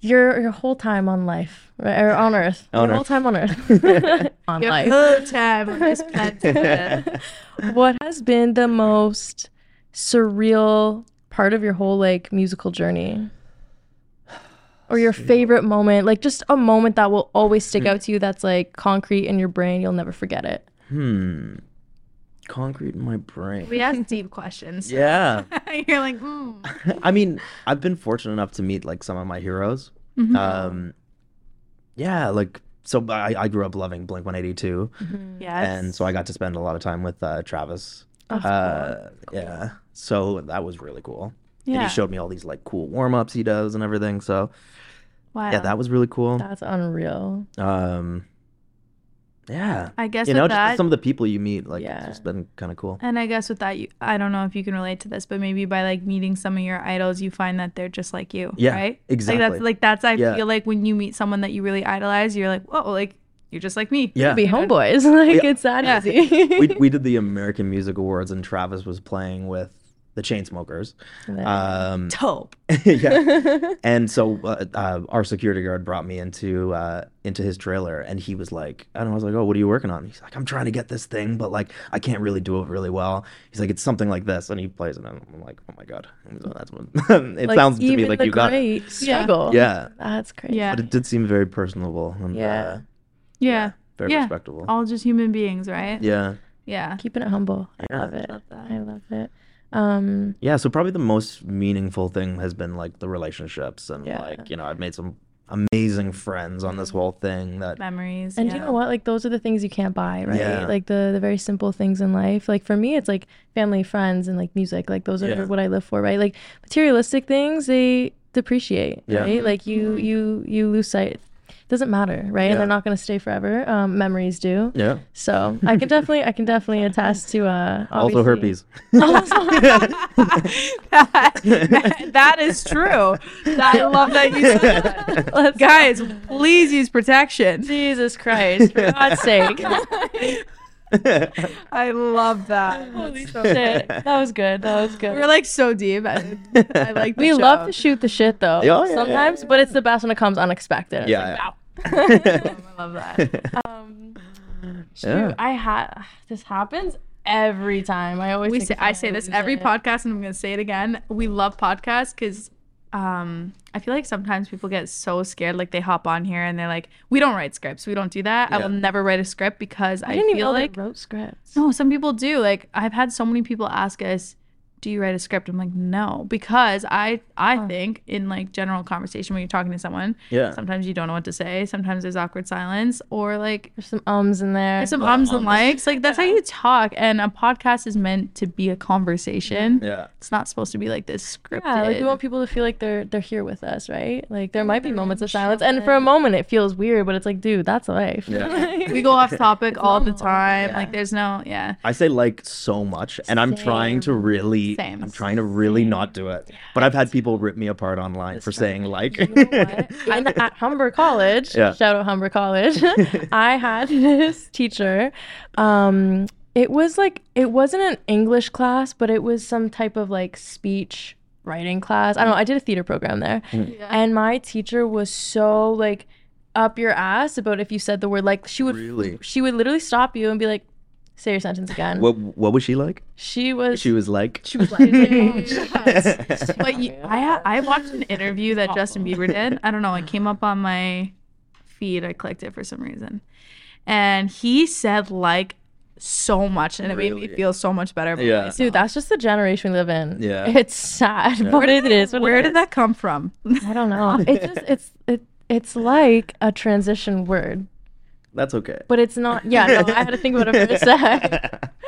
your your whole time on life, right, or on Earth, On your whole time on Earth, [laughs] [laughs] on Your life. whole time on this planet. What has been the most surreal part of your whole like musical journey? Or your favorite moment, like just a moment that will always stick out to you that's like concrete in your brain, you'll never forget it. hmm. Concrete in my brain. we ask deep [laughs] questions. Yeah. [laughs] You're like, mm. [laughs] I mean, I've been fortunate enough to meet like some of my heroes. Mhm. Um, yeah, like so I, I grew up loving Blink 182, yes. and so I got to spend a lot of time with uh, Travis. Of Uh, yeah, so that was really cool. And yeah. he showed me all these like cool warm ups he does and everything. So wow. yeah, that was really cool. That's unreal. Um, yeah, I guess you with know, that, some of the people you meet, like, Yeah. it's just been kind of cool. and I guess with that, you, I don't know if you can relate to this, but maybe by like meeting some of your idols, you find that they're just like you. Yeah, Right. exactly. Like that's like that's I Yeah. feel like when you meet someone that you really idolize, you're like, whoa, like you're just like me. Yeah. Be homeboys. [laughs] Like Yeah. it's that Yeah. easy. we we [laughs] did the American Music Awards, and Travis was playing with the Chainsmokers. Um, [laughs] Dope. [laughs] yeah. [laughs] And so uh, uh, our security guard brought me into uh, into his trailer, and he was like, I know, I was like, oh, what are you working on? He's like, I'm trying to get this thing, but like I can't really do it really well. He's like, it's something like this, and he plays it, and I'm like, oh my god, so that's what it Like, sounds to me like the you got it. struggle. Yeah, That's crazy. Yeah. but it did seem very personable and Yeah. uh, Yeah. very Yeah. respectable. All just human beings, right? yeah, Yeah. Keeping it humble. I Yeah. love it. Love that. I love it. Um yeah. So probably the most meaningful thing has been like the relationships, and Yeah. like you know, I've made some amazing friends on this whole thing that Memories. and yeah. you know what? Like those are the things you can't buy, right? Yeah. Like the the very simple things in life. Like for me, it's like family, friends, and like music. Like those are Yeah. what I live for, right? Like materialistic things, they depreciate, Yeah. right? Like you you you lose sight. Doesn't matter, right? Yeah. And they're not going to stay forever. Um, memories do. yeah. So I can definitely I can definitely attest to uh [laughs] Also obviously- herpes. [laughs] [laughs] that, that is true. I love that you said that. Let's Guys, please use protection. Jesus Christ, for God's sake. [laughs] I love that. [laughs] Holy shit. That was good. That was good. We're like so deep. I, I like. We show. love to shoot the shit though. Yeah, yeah, sometimes, but it's the best when it comes unexpected. It's Yeah, like, yeah. wow. [laughs] I love that. Um, shoot, Yeah. I had this happens every time. I always We say I say this every it. podcast, and I'm gonna say it again. We love podcasts because um, I feel like sometimes people get so scared, like they hop on here and they're like, "We don't write scripts. We don't do that. I will never write a script because I I, didn't even feel know like they wrote scripts. no, some people do. Like I've had so many people ask us, "Do you write a script?" I'm like, "No," because I I Huh. think in like general conversation when you're talking to someone, yeah. sometimes you don't know what to say. Sometimes there's awkward silence, or like There's some ums in there. there's some ums and likes. Like that's how you talk. And a podcast is meant to be a conversation. Yeah. It's not supposed to be like this scripted. Yeah, like we want people to feel like they're they're here with us, right? Like there might be moments of silence, and for a moment it feels weird, but it's like, dude, that's life. Yeah. [laughs] we go off topic all the time. Yeah. Like there's no yeah. I say like so much, and I'm trying to Same. Really, Same. I'm trying to really not do it. But I've had people rip me apart online for saying like. You know what? [laughs] At Humber College, Yeah. shout out Humber College, [laughs] I had this teacher. Um, it was like it wasn't an English class, but it was some type of like speech writing class. I don't know. I did a theater program there, and my teacher was so like up your ass about if you said the word like she would Really? she would literally stop you and be like, "Say your sentence again." what What was she like? She was. She was like. She was like. [laughs] Oh, [laughs] but you, I I watched an interview that Justin Bieber did. I don't know. It came up on my feed. I clicked it for some reason, and he said like so much, and it made me feel so much better. About Yeah. myself. Dude, that's just the generation we live in. Yeah. It's sad, but it is. what it Where is. did that come from? I don't know. [laughs] It's just it's it it's like a transition word, That's okay. but it's not. Yeah, no, I had to think about it for a sec. [laughs]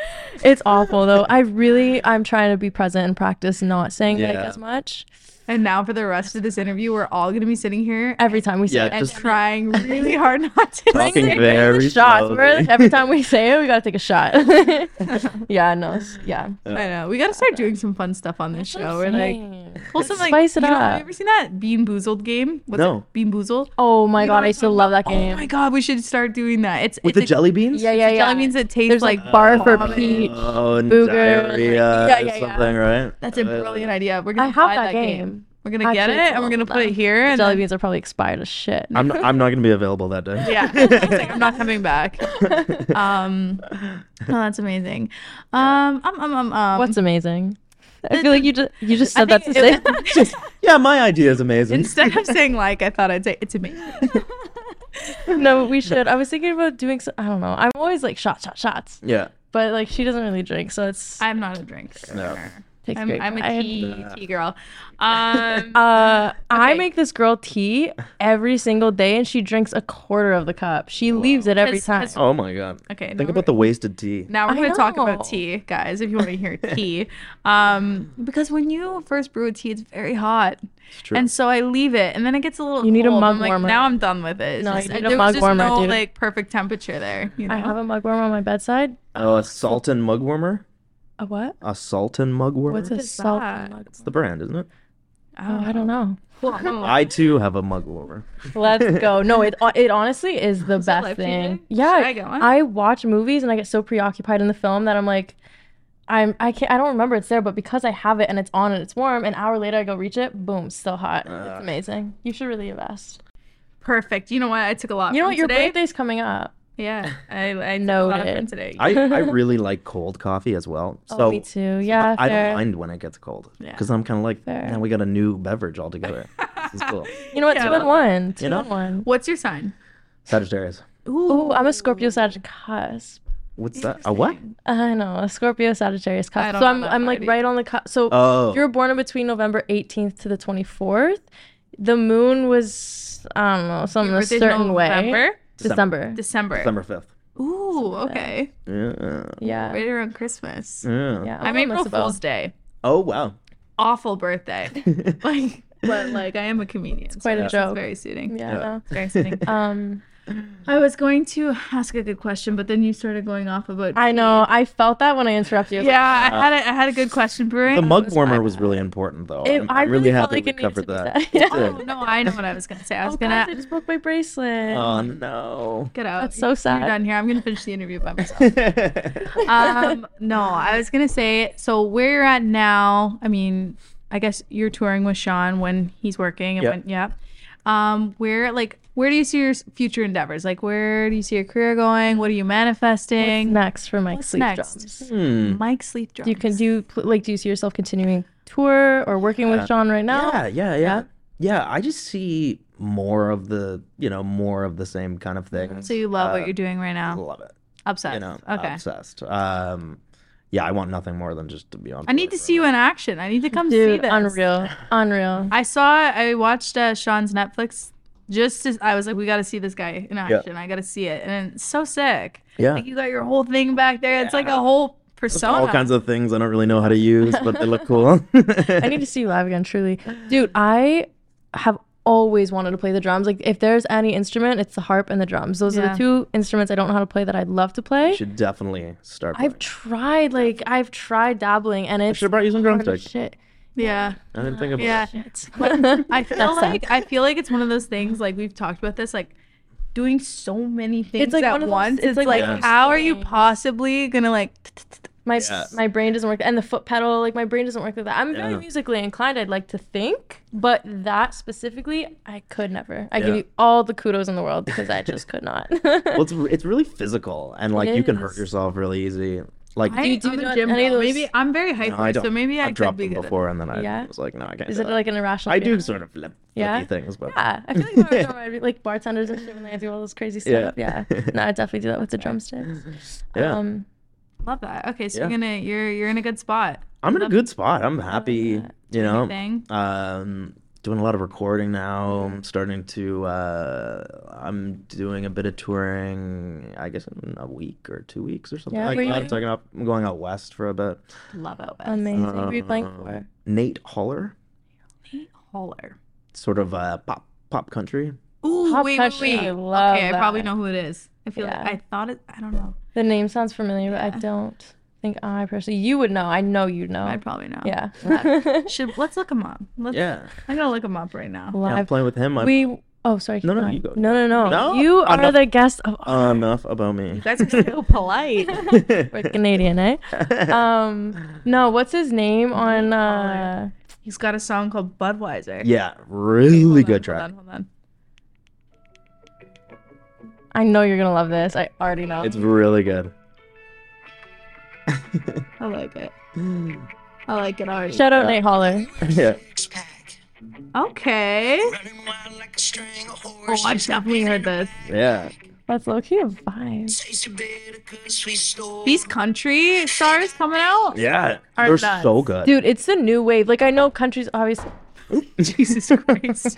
It's awful though. I really I'm trying to be present and practice not saying like as much. And now for the rest of this interview, we're all gonna be sitting here Every time we say Yeah, it. and just- trying really hard not to. Talking say it. very shots. every time we say it, we gotta take a shot. [laughs] yeah, no, s- yeah. I know. We gotta start doing some fun stuff on this show. We're like, pull some like. Spice it you know, up. have you ever seen that Bean Boozled game? What's No. it? Bean Boozled. Oh my You god, I I'm used to love that oh game. Oh my god, we should start doing that. It's With it's the a- jelly beans? yeah, yeah, it's yeah. Jelly beans that taste There's like like bar for vomit. Pete. Oh, and Booger, diarrhea yeah, or yeah, yeah. something, right? That's a brilliant idea. We're gonna have buy that that game. We're gonna get it and we're gonna it's put it here. The And jelly then- beans are probably expired as shit. I'm not, I'm not going to be available that day. yeah, [laughs] It's like, I'm not coming back. [laughs] Um, no, that's amazing. Um, um, um, um, um What's amazing? I feel like you just you just I said that to say. think it- [laughs] yeah, my idea is amazing. instead of saying like, I thought I'd say it's amazing. no, we should. I was thinking about doing. So, I don't know. I'm always like shots, shots, shots. yeah. But like she doesn't really drink, so it's I'm not a drinker. No. Takes I'm, I'm a pride. tea tea girl. [laughs] Um, Uh, I make this girl tea every single day, and she drinks a quarter of the cup. She leaves it every 'Cause- time. 'cause- Oh my god. okay, Think about the wasted tea. Now we're going to talk about tea, guys, if you want to hear tea. Um, because when you first brew a tea, it's very hot. It's true. And so I leave it, and then it gets a little You need a mug I'm like, warmer. Now I'm done with it. It's No, just- you need a there was mug just warmer, no dude. like perfect temperature there. You know? I have a mug warmer on my bedside. oh, a salt and mug warmer? A what? A Salton mug warmer? What's a is salt that? mug? It's the brand, isn't it? Oh, I don't know. know. I too have a mug warmer. Let's [laughs] go. No, it it honestly is the Is best life-changing? thing. Yeah, Should I? I watch movies and I get so preoccupied in the film that I'm like, I'm I can't I don't remember it's there, but because I have it and it's on and it's warm, an hour later I go reach it, boom, still hot. Uh. it's amazing. You should really invest. Perfect. You know what? I took a lot. You know from what? Your today. birthday's coming up. Yeah, [laughs] I I took a lot from Noted. today. I, I [laughs] really like cold coffee as well. Oh, so oh, me too. Yeah, I fair. don't mind when it gets cold. Yeah. Because I'm kind of like, Fair. now we got a new beverage altogether. [laughs] this is cool. You know what? Yeah, two I in one. Two know? in one. What's your sign? Sagittarius. Ooh, I'm a Scorpio Sagittarius cusp. What's that? A what? I know a Scorpio Sagittarius cusp. So I'm I'm like Friday. right on the cusp. So Oh. if you were born in between November 18th to the 24th, the moon was I don't know some Your a certain way. November? December. December. December 5th. Ooh, okay. Yeah. Yeah. Right around Christmas. Yeah. Yeah. I'm almost April about- Fool's Day. Oh, wow. Awful birthday. [laughs] like, but like I am a comedian. It's quite a joke. very suiting. Yeah. Yeah. no. It's very suiting. [laughs] Um, I was going to ask a good question, but then you started going off about. I know. I felt that when I interrupted you. I was Yeah, I had a, I had a good question brewing. The mug was warmer was really important, though. It- I'm, I really really felt happy like we covered to be that. Yeah. Oh no, I know what I was gonna say. I was oh, gonna guys, I just broke my bracelet. Oh, no. get out. That's so You're sad. done here. I'm gonna finish the interview by myself. [laughs] um, no, I was gonna say. So where you're at now? I mean, I guess you're touring with Shawn when he's working and Yeah. when yeah. Um, where like where do you see your future endeavors? Like where do you see your career going? What are you What's manifesting? next for Mike What's Sleath next? Drums? Hmm. Mike Sleath Drums. Do you can do like do you see yourself continuing tour or working with Yeah. Shawn right now? Yeah, yeah, yeah. Yeah, I just see more of the, you know, more of the same kind of thing. So you love Uh, what you're doing right now. Love it. Obsessed. You know, okay. obsessed. Um, yeah, I want nothing more than just to be on. I need to see you in action. I need to come see Dude, this. unreal, unreal. I saw I watched uh, Shawn's Netflix just as I was like, we got to see this guy in action. I got to see it, and it's so sick. Yeah, Like you got your whole thing back there. It's like a whole Just persona. all kinds of things I don't really know how to use, but they look cool. [laughs] I need to see you live again, truly. Dude, I have always wanted to play the drums. Like if there's any instrument, it's the harp and the drums. Those are the two instruments I don't know how to play that I'd love to play. You should definitely start. I've tried, like I've tried dabbling and I should have brought you some drumsticks. shit. Yeah, I didn't think about yeah. Shit. [laughs] I feel That's like sad. I feel like it's one of those things. Like we've talked about this. Like doing so many things it's like at one those- once. it's It's, like like, one of those how are you possibly gonna like? my Yeah. my brain doesn't work and the foot pedal like my brain doesn't work like that i'm very Yeah. musically inclined i'd like to think but that specifically i could never i give you all the kudos in the world because i just could not well, it's it's really physical, and like you can hurt [laughs] yourself really easy. Like I, Do you- do I'm you a do gym any of those- Maybe I'm very hyper, I don't. so maybe I I've could dropped be them good. before, and then I Yeah? was like, no, I can't. is do it that. like an irrational I do fear? sort of flip, Yeah? things, but yeah i feel like when I was drummer, I'd be like bartenders and shit when they do all this crazy stuff yeah, yeah. no i definitely do that with the drumsticks yeah, um Love that. Okay, so Yeah. you're gonna you're you're in a good spot. I'm in a good spot. I'm happy. You know, Thing. um doing a lot of recording now i'm starting to uh i'm doing a bit of touring i guess in a week or two weeks or something Yeah, like where you that i'm going? taking up i'm going out west for a bit Love it. amazing who are you playing Uh, for nate haller Nate Haller. Sort of uh, pop pop country. Ooh, Pop wait, country, wait, wait. I love okay, I probably that. know who it is. I feel Yeah. like I thought it. I don't know. The name sounds familiar, but I don't think I personally. You would know. I know you'd know. I'd probably know. yeah. [laughs] Should let's look him up. Let's, Yeah. I'm gonna look him up right now. yeah Live. playing with him. I, we. Oh, sorry. No, keep no, going. you go. No, no, no. No? You are Enough. the guest of enough about me. You guys are so [laughs] polite. [laughs] We're Canadian, eh? Um, no. What's his name on? uh He's got a song called Budweiser. yeah, really Hold on, good track. Hold on, hold on. I know you're gonna love this. I already know. It's really good. I like it. I like it already. Shout out Nate Haller. yeah. Okay. Oh, I've definitely heard this. Yeah. That's low key a vibe. These country stars coming out. Yeah. Are They're nuts. so good. Dude, it's the new wave. Like I know countries obviously [laughs] Jesus Christ.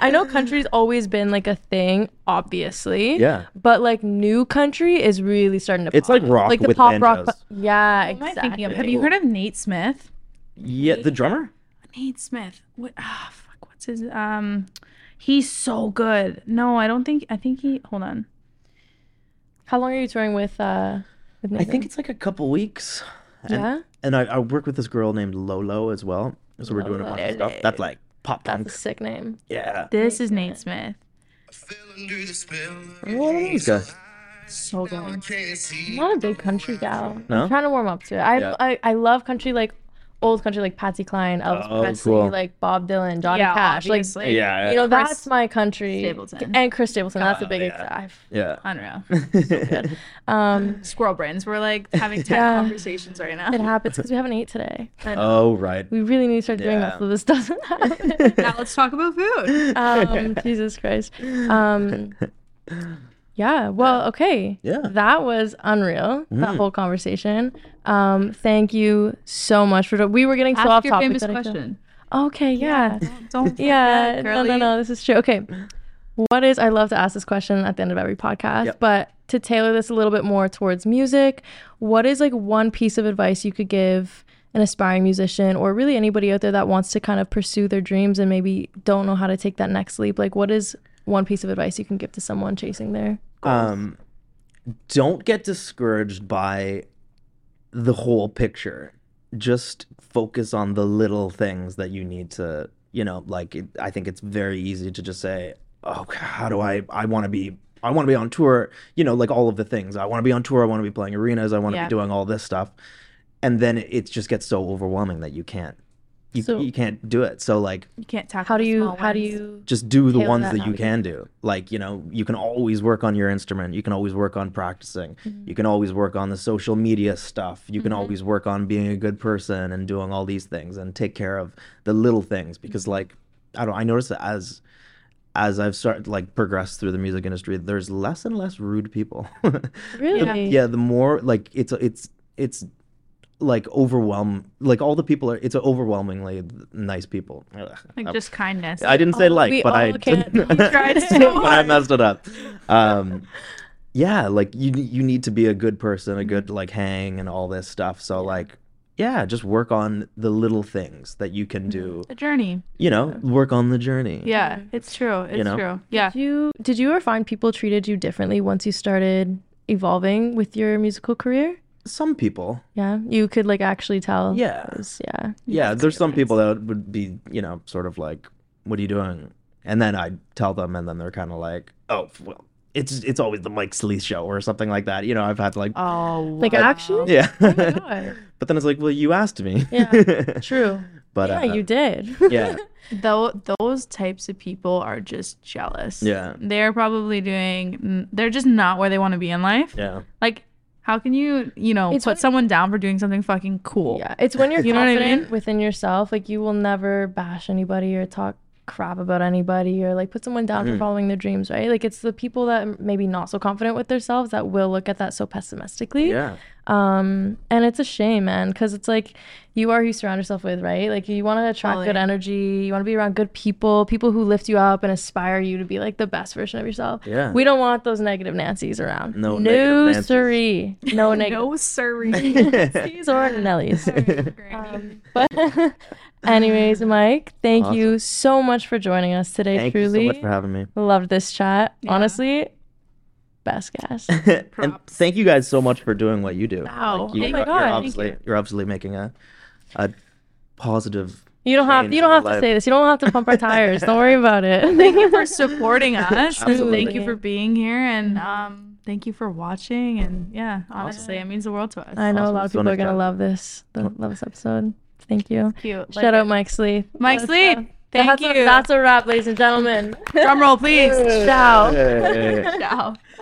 I know country's always been like a thing, obviously. Yeah. But like new country is really starting to It's pop. like rock like the with pop rock. banjos. Yeah, What am I exactly. thinking of? Have you heard of Nate Smith? Yeah, the drummer? Nate Smith. What? Ah, fuck. What's his? Um, he's so good. No, I don't think. I think he. Hold on. How long are you touring with uh with me? I think it's like a couple weeks. And, Yeah? And I, I work with this girl named Lolo as well. So we're doing a bunch of stuff. That's like pop punk. that's punk. a sick name. Yeah. This is Nate Smith. What are these guys? So good. I'm not a big country gal. No? I'm trying to warm up to it. I Yeah. I, I love country like old country like Patsy Cline, Elvis Oh, Presley, cool. like Bob Dylan, Johnny Yeah, Cash. Like. Yeah. you know, Chris that's my country. Stapleton. And Chris Stapleton. That's a Oh, big yeah. I've- yeah. Unreal. [laughs] um Squirrel brains. We're like having [laughs] tech Yeah. conversations right now. it happens because we haven't ate today. Oh, right. We really need to start doing Yeah. that so this doesn't [laughs] happen. now let's talk about food. um, Jesus Christ. Um, yeah. Well, okay. Yeah. Mm. That was unreal. That whole conversation. Um, thank you so much for. We were getting so Ask off your topic. famous that feel- question. Okay. Yeah. Don't. don't Yeah. forget, no, no, no. This is true. Okay. What is? I love to ask this question at the end of every podcast, Yep. but to tailor this a little bit more towards music, what is like one piece of advice you could give an aspiring musician or really anybody out there that wants to kind of pursue their dreams and maybe don't know how to take that next leap? Like, what is one piece of advice you can give to someone chasing their goals? Um, don't get discouraged by the whole picture. Just focus on the little things that you need to, you know, like it, I think it's very easy to just say, "Oh, how do I I want to be I want to be on tour, you know, like all of the things. I want to be on tour, I want to be playing arenas, I want to Yeah. be doing all this stuff." And then it just gets so overwhelming that you can't you, So- you can't do it. So like You can't tackle. how do you small how do you just do the ones that that you can do. Like you know you can always work on your instrument. You can always work on practicing. Mm-hmm. You can always work on the social media stuff. You can mm-hmm. always work on being a good person and doing all these things and take care of the little things because mm-hmm. like i don't i notice that as as i've started like progressed through the music industry there's less and less rude people. [laughs] Really? Yeah the more like it's it's it's like overwhelm like all the people are it's overwhelmingly nice people Ugh. like just kindness? I didn't say Oh, like, we but I can't- tried [laughs] so but I messed it up. Um, yeah, like you you need to be a good person, a good like hang and all this stuff. So like, yeah, just work on the little things that you can do. the journey. You know, work on the journey. Yeah, it's true. It's know? true. Yeah. Did you did you ever find people treated you differently once you started evolving with your musical career? Some people, Yeah, you could like actually tell. Yeah. it was- yeah. yeah, there's some people that would be, you know, sort of like, "What are you doing?" And then I tell them, and then they're kind of like, "Oh, well." It's it's always the Mike Sleath show or something like that. You know, I've had like Oh, Like wow. actually, yeah. God. [laughs] but then it's like, well, you asked me. Yeah, [laughs] true. But yeah, uh, you did. [laughs] yeah, Though those types of people are just jealous. Yeah. They're probably doing. They're just not where they want to be in life. yeah. Like, how can you, you know, It's put when- someone down for doing something fucking cool? Yeah, it's when [laughs] you're You know what I confident mean? within yourself. Like you will never bash anybody or talk crap about anybody or like put someone down Mm. for following their dreams, right? Like it's the people that maybe not so confident with themselves that will look at that so pessimistically. Yeah. Um, and it's a shame, man, because it's like you are who you surround yourself with, right? Like you want to attract good energy, you want to be around good people, people who lift you up and aspire you to be like the best version of yourself. Yeah. We don't want those negative Nancy's around. No no negative siree. No [laughs] negative No, sorry. [laughs] Nancy's or Nelly's. Um, but [laughs] anyways, Mike, thank you so much for joining us today. Thank you so truly much for having me. loved this chat. Yeah. Honestly, best guest. [laughs] and thank you guys so much for doing what you do. Wow. you, Oh my are God. Thank obviously you're obviously making a a positive. You don't have you don't have life. to say this. You don't have to pump our [laughs] tires. Don't worry about it. thank you for supporting [laughs] us. Absolutely. Thank you for being here, and um, thank you for watching. And yeah, honestly, it means the world to us. I know Awesome. a lot of It's so people are gonna chat. love this. the- Love this episode. Thank you. Cute. Shout out Mike Sleath. Mike Sleath. Thank that's you. A, that's a wrap, ladies and gentlemen. Drum roll, please. Ciao. Ciao.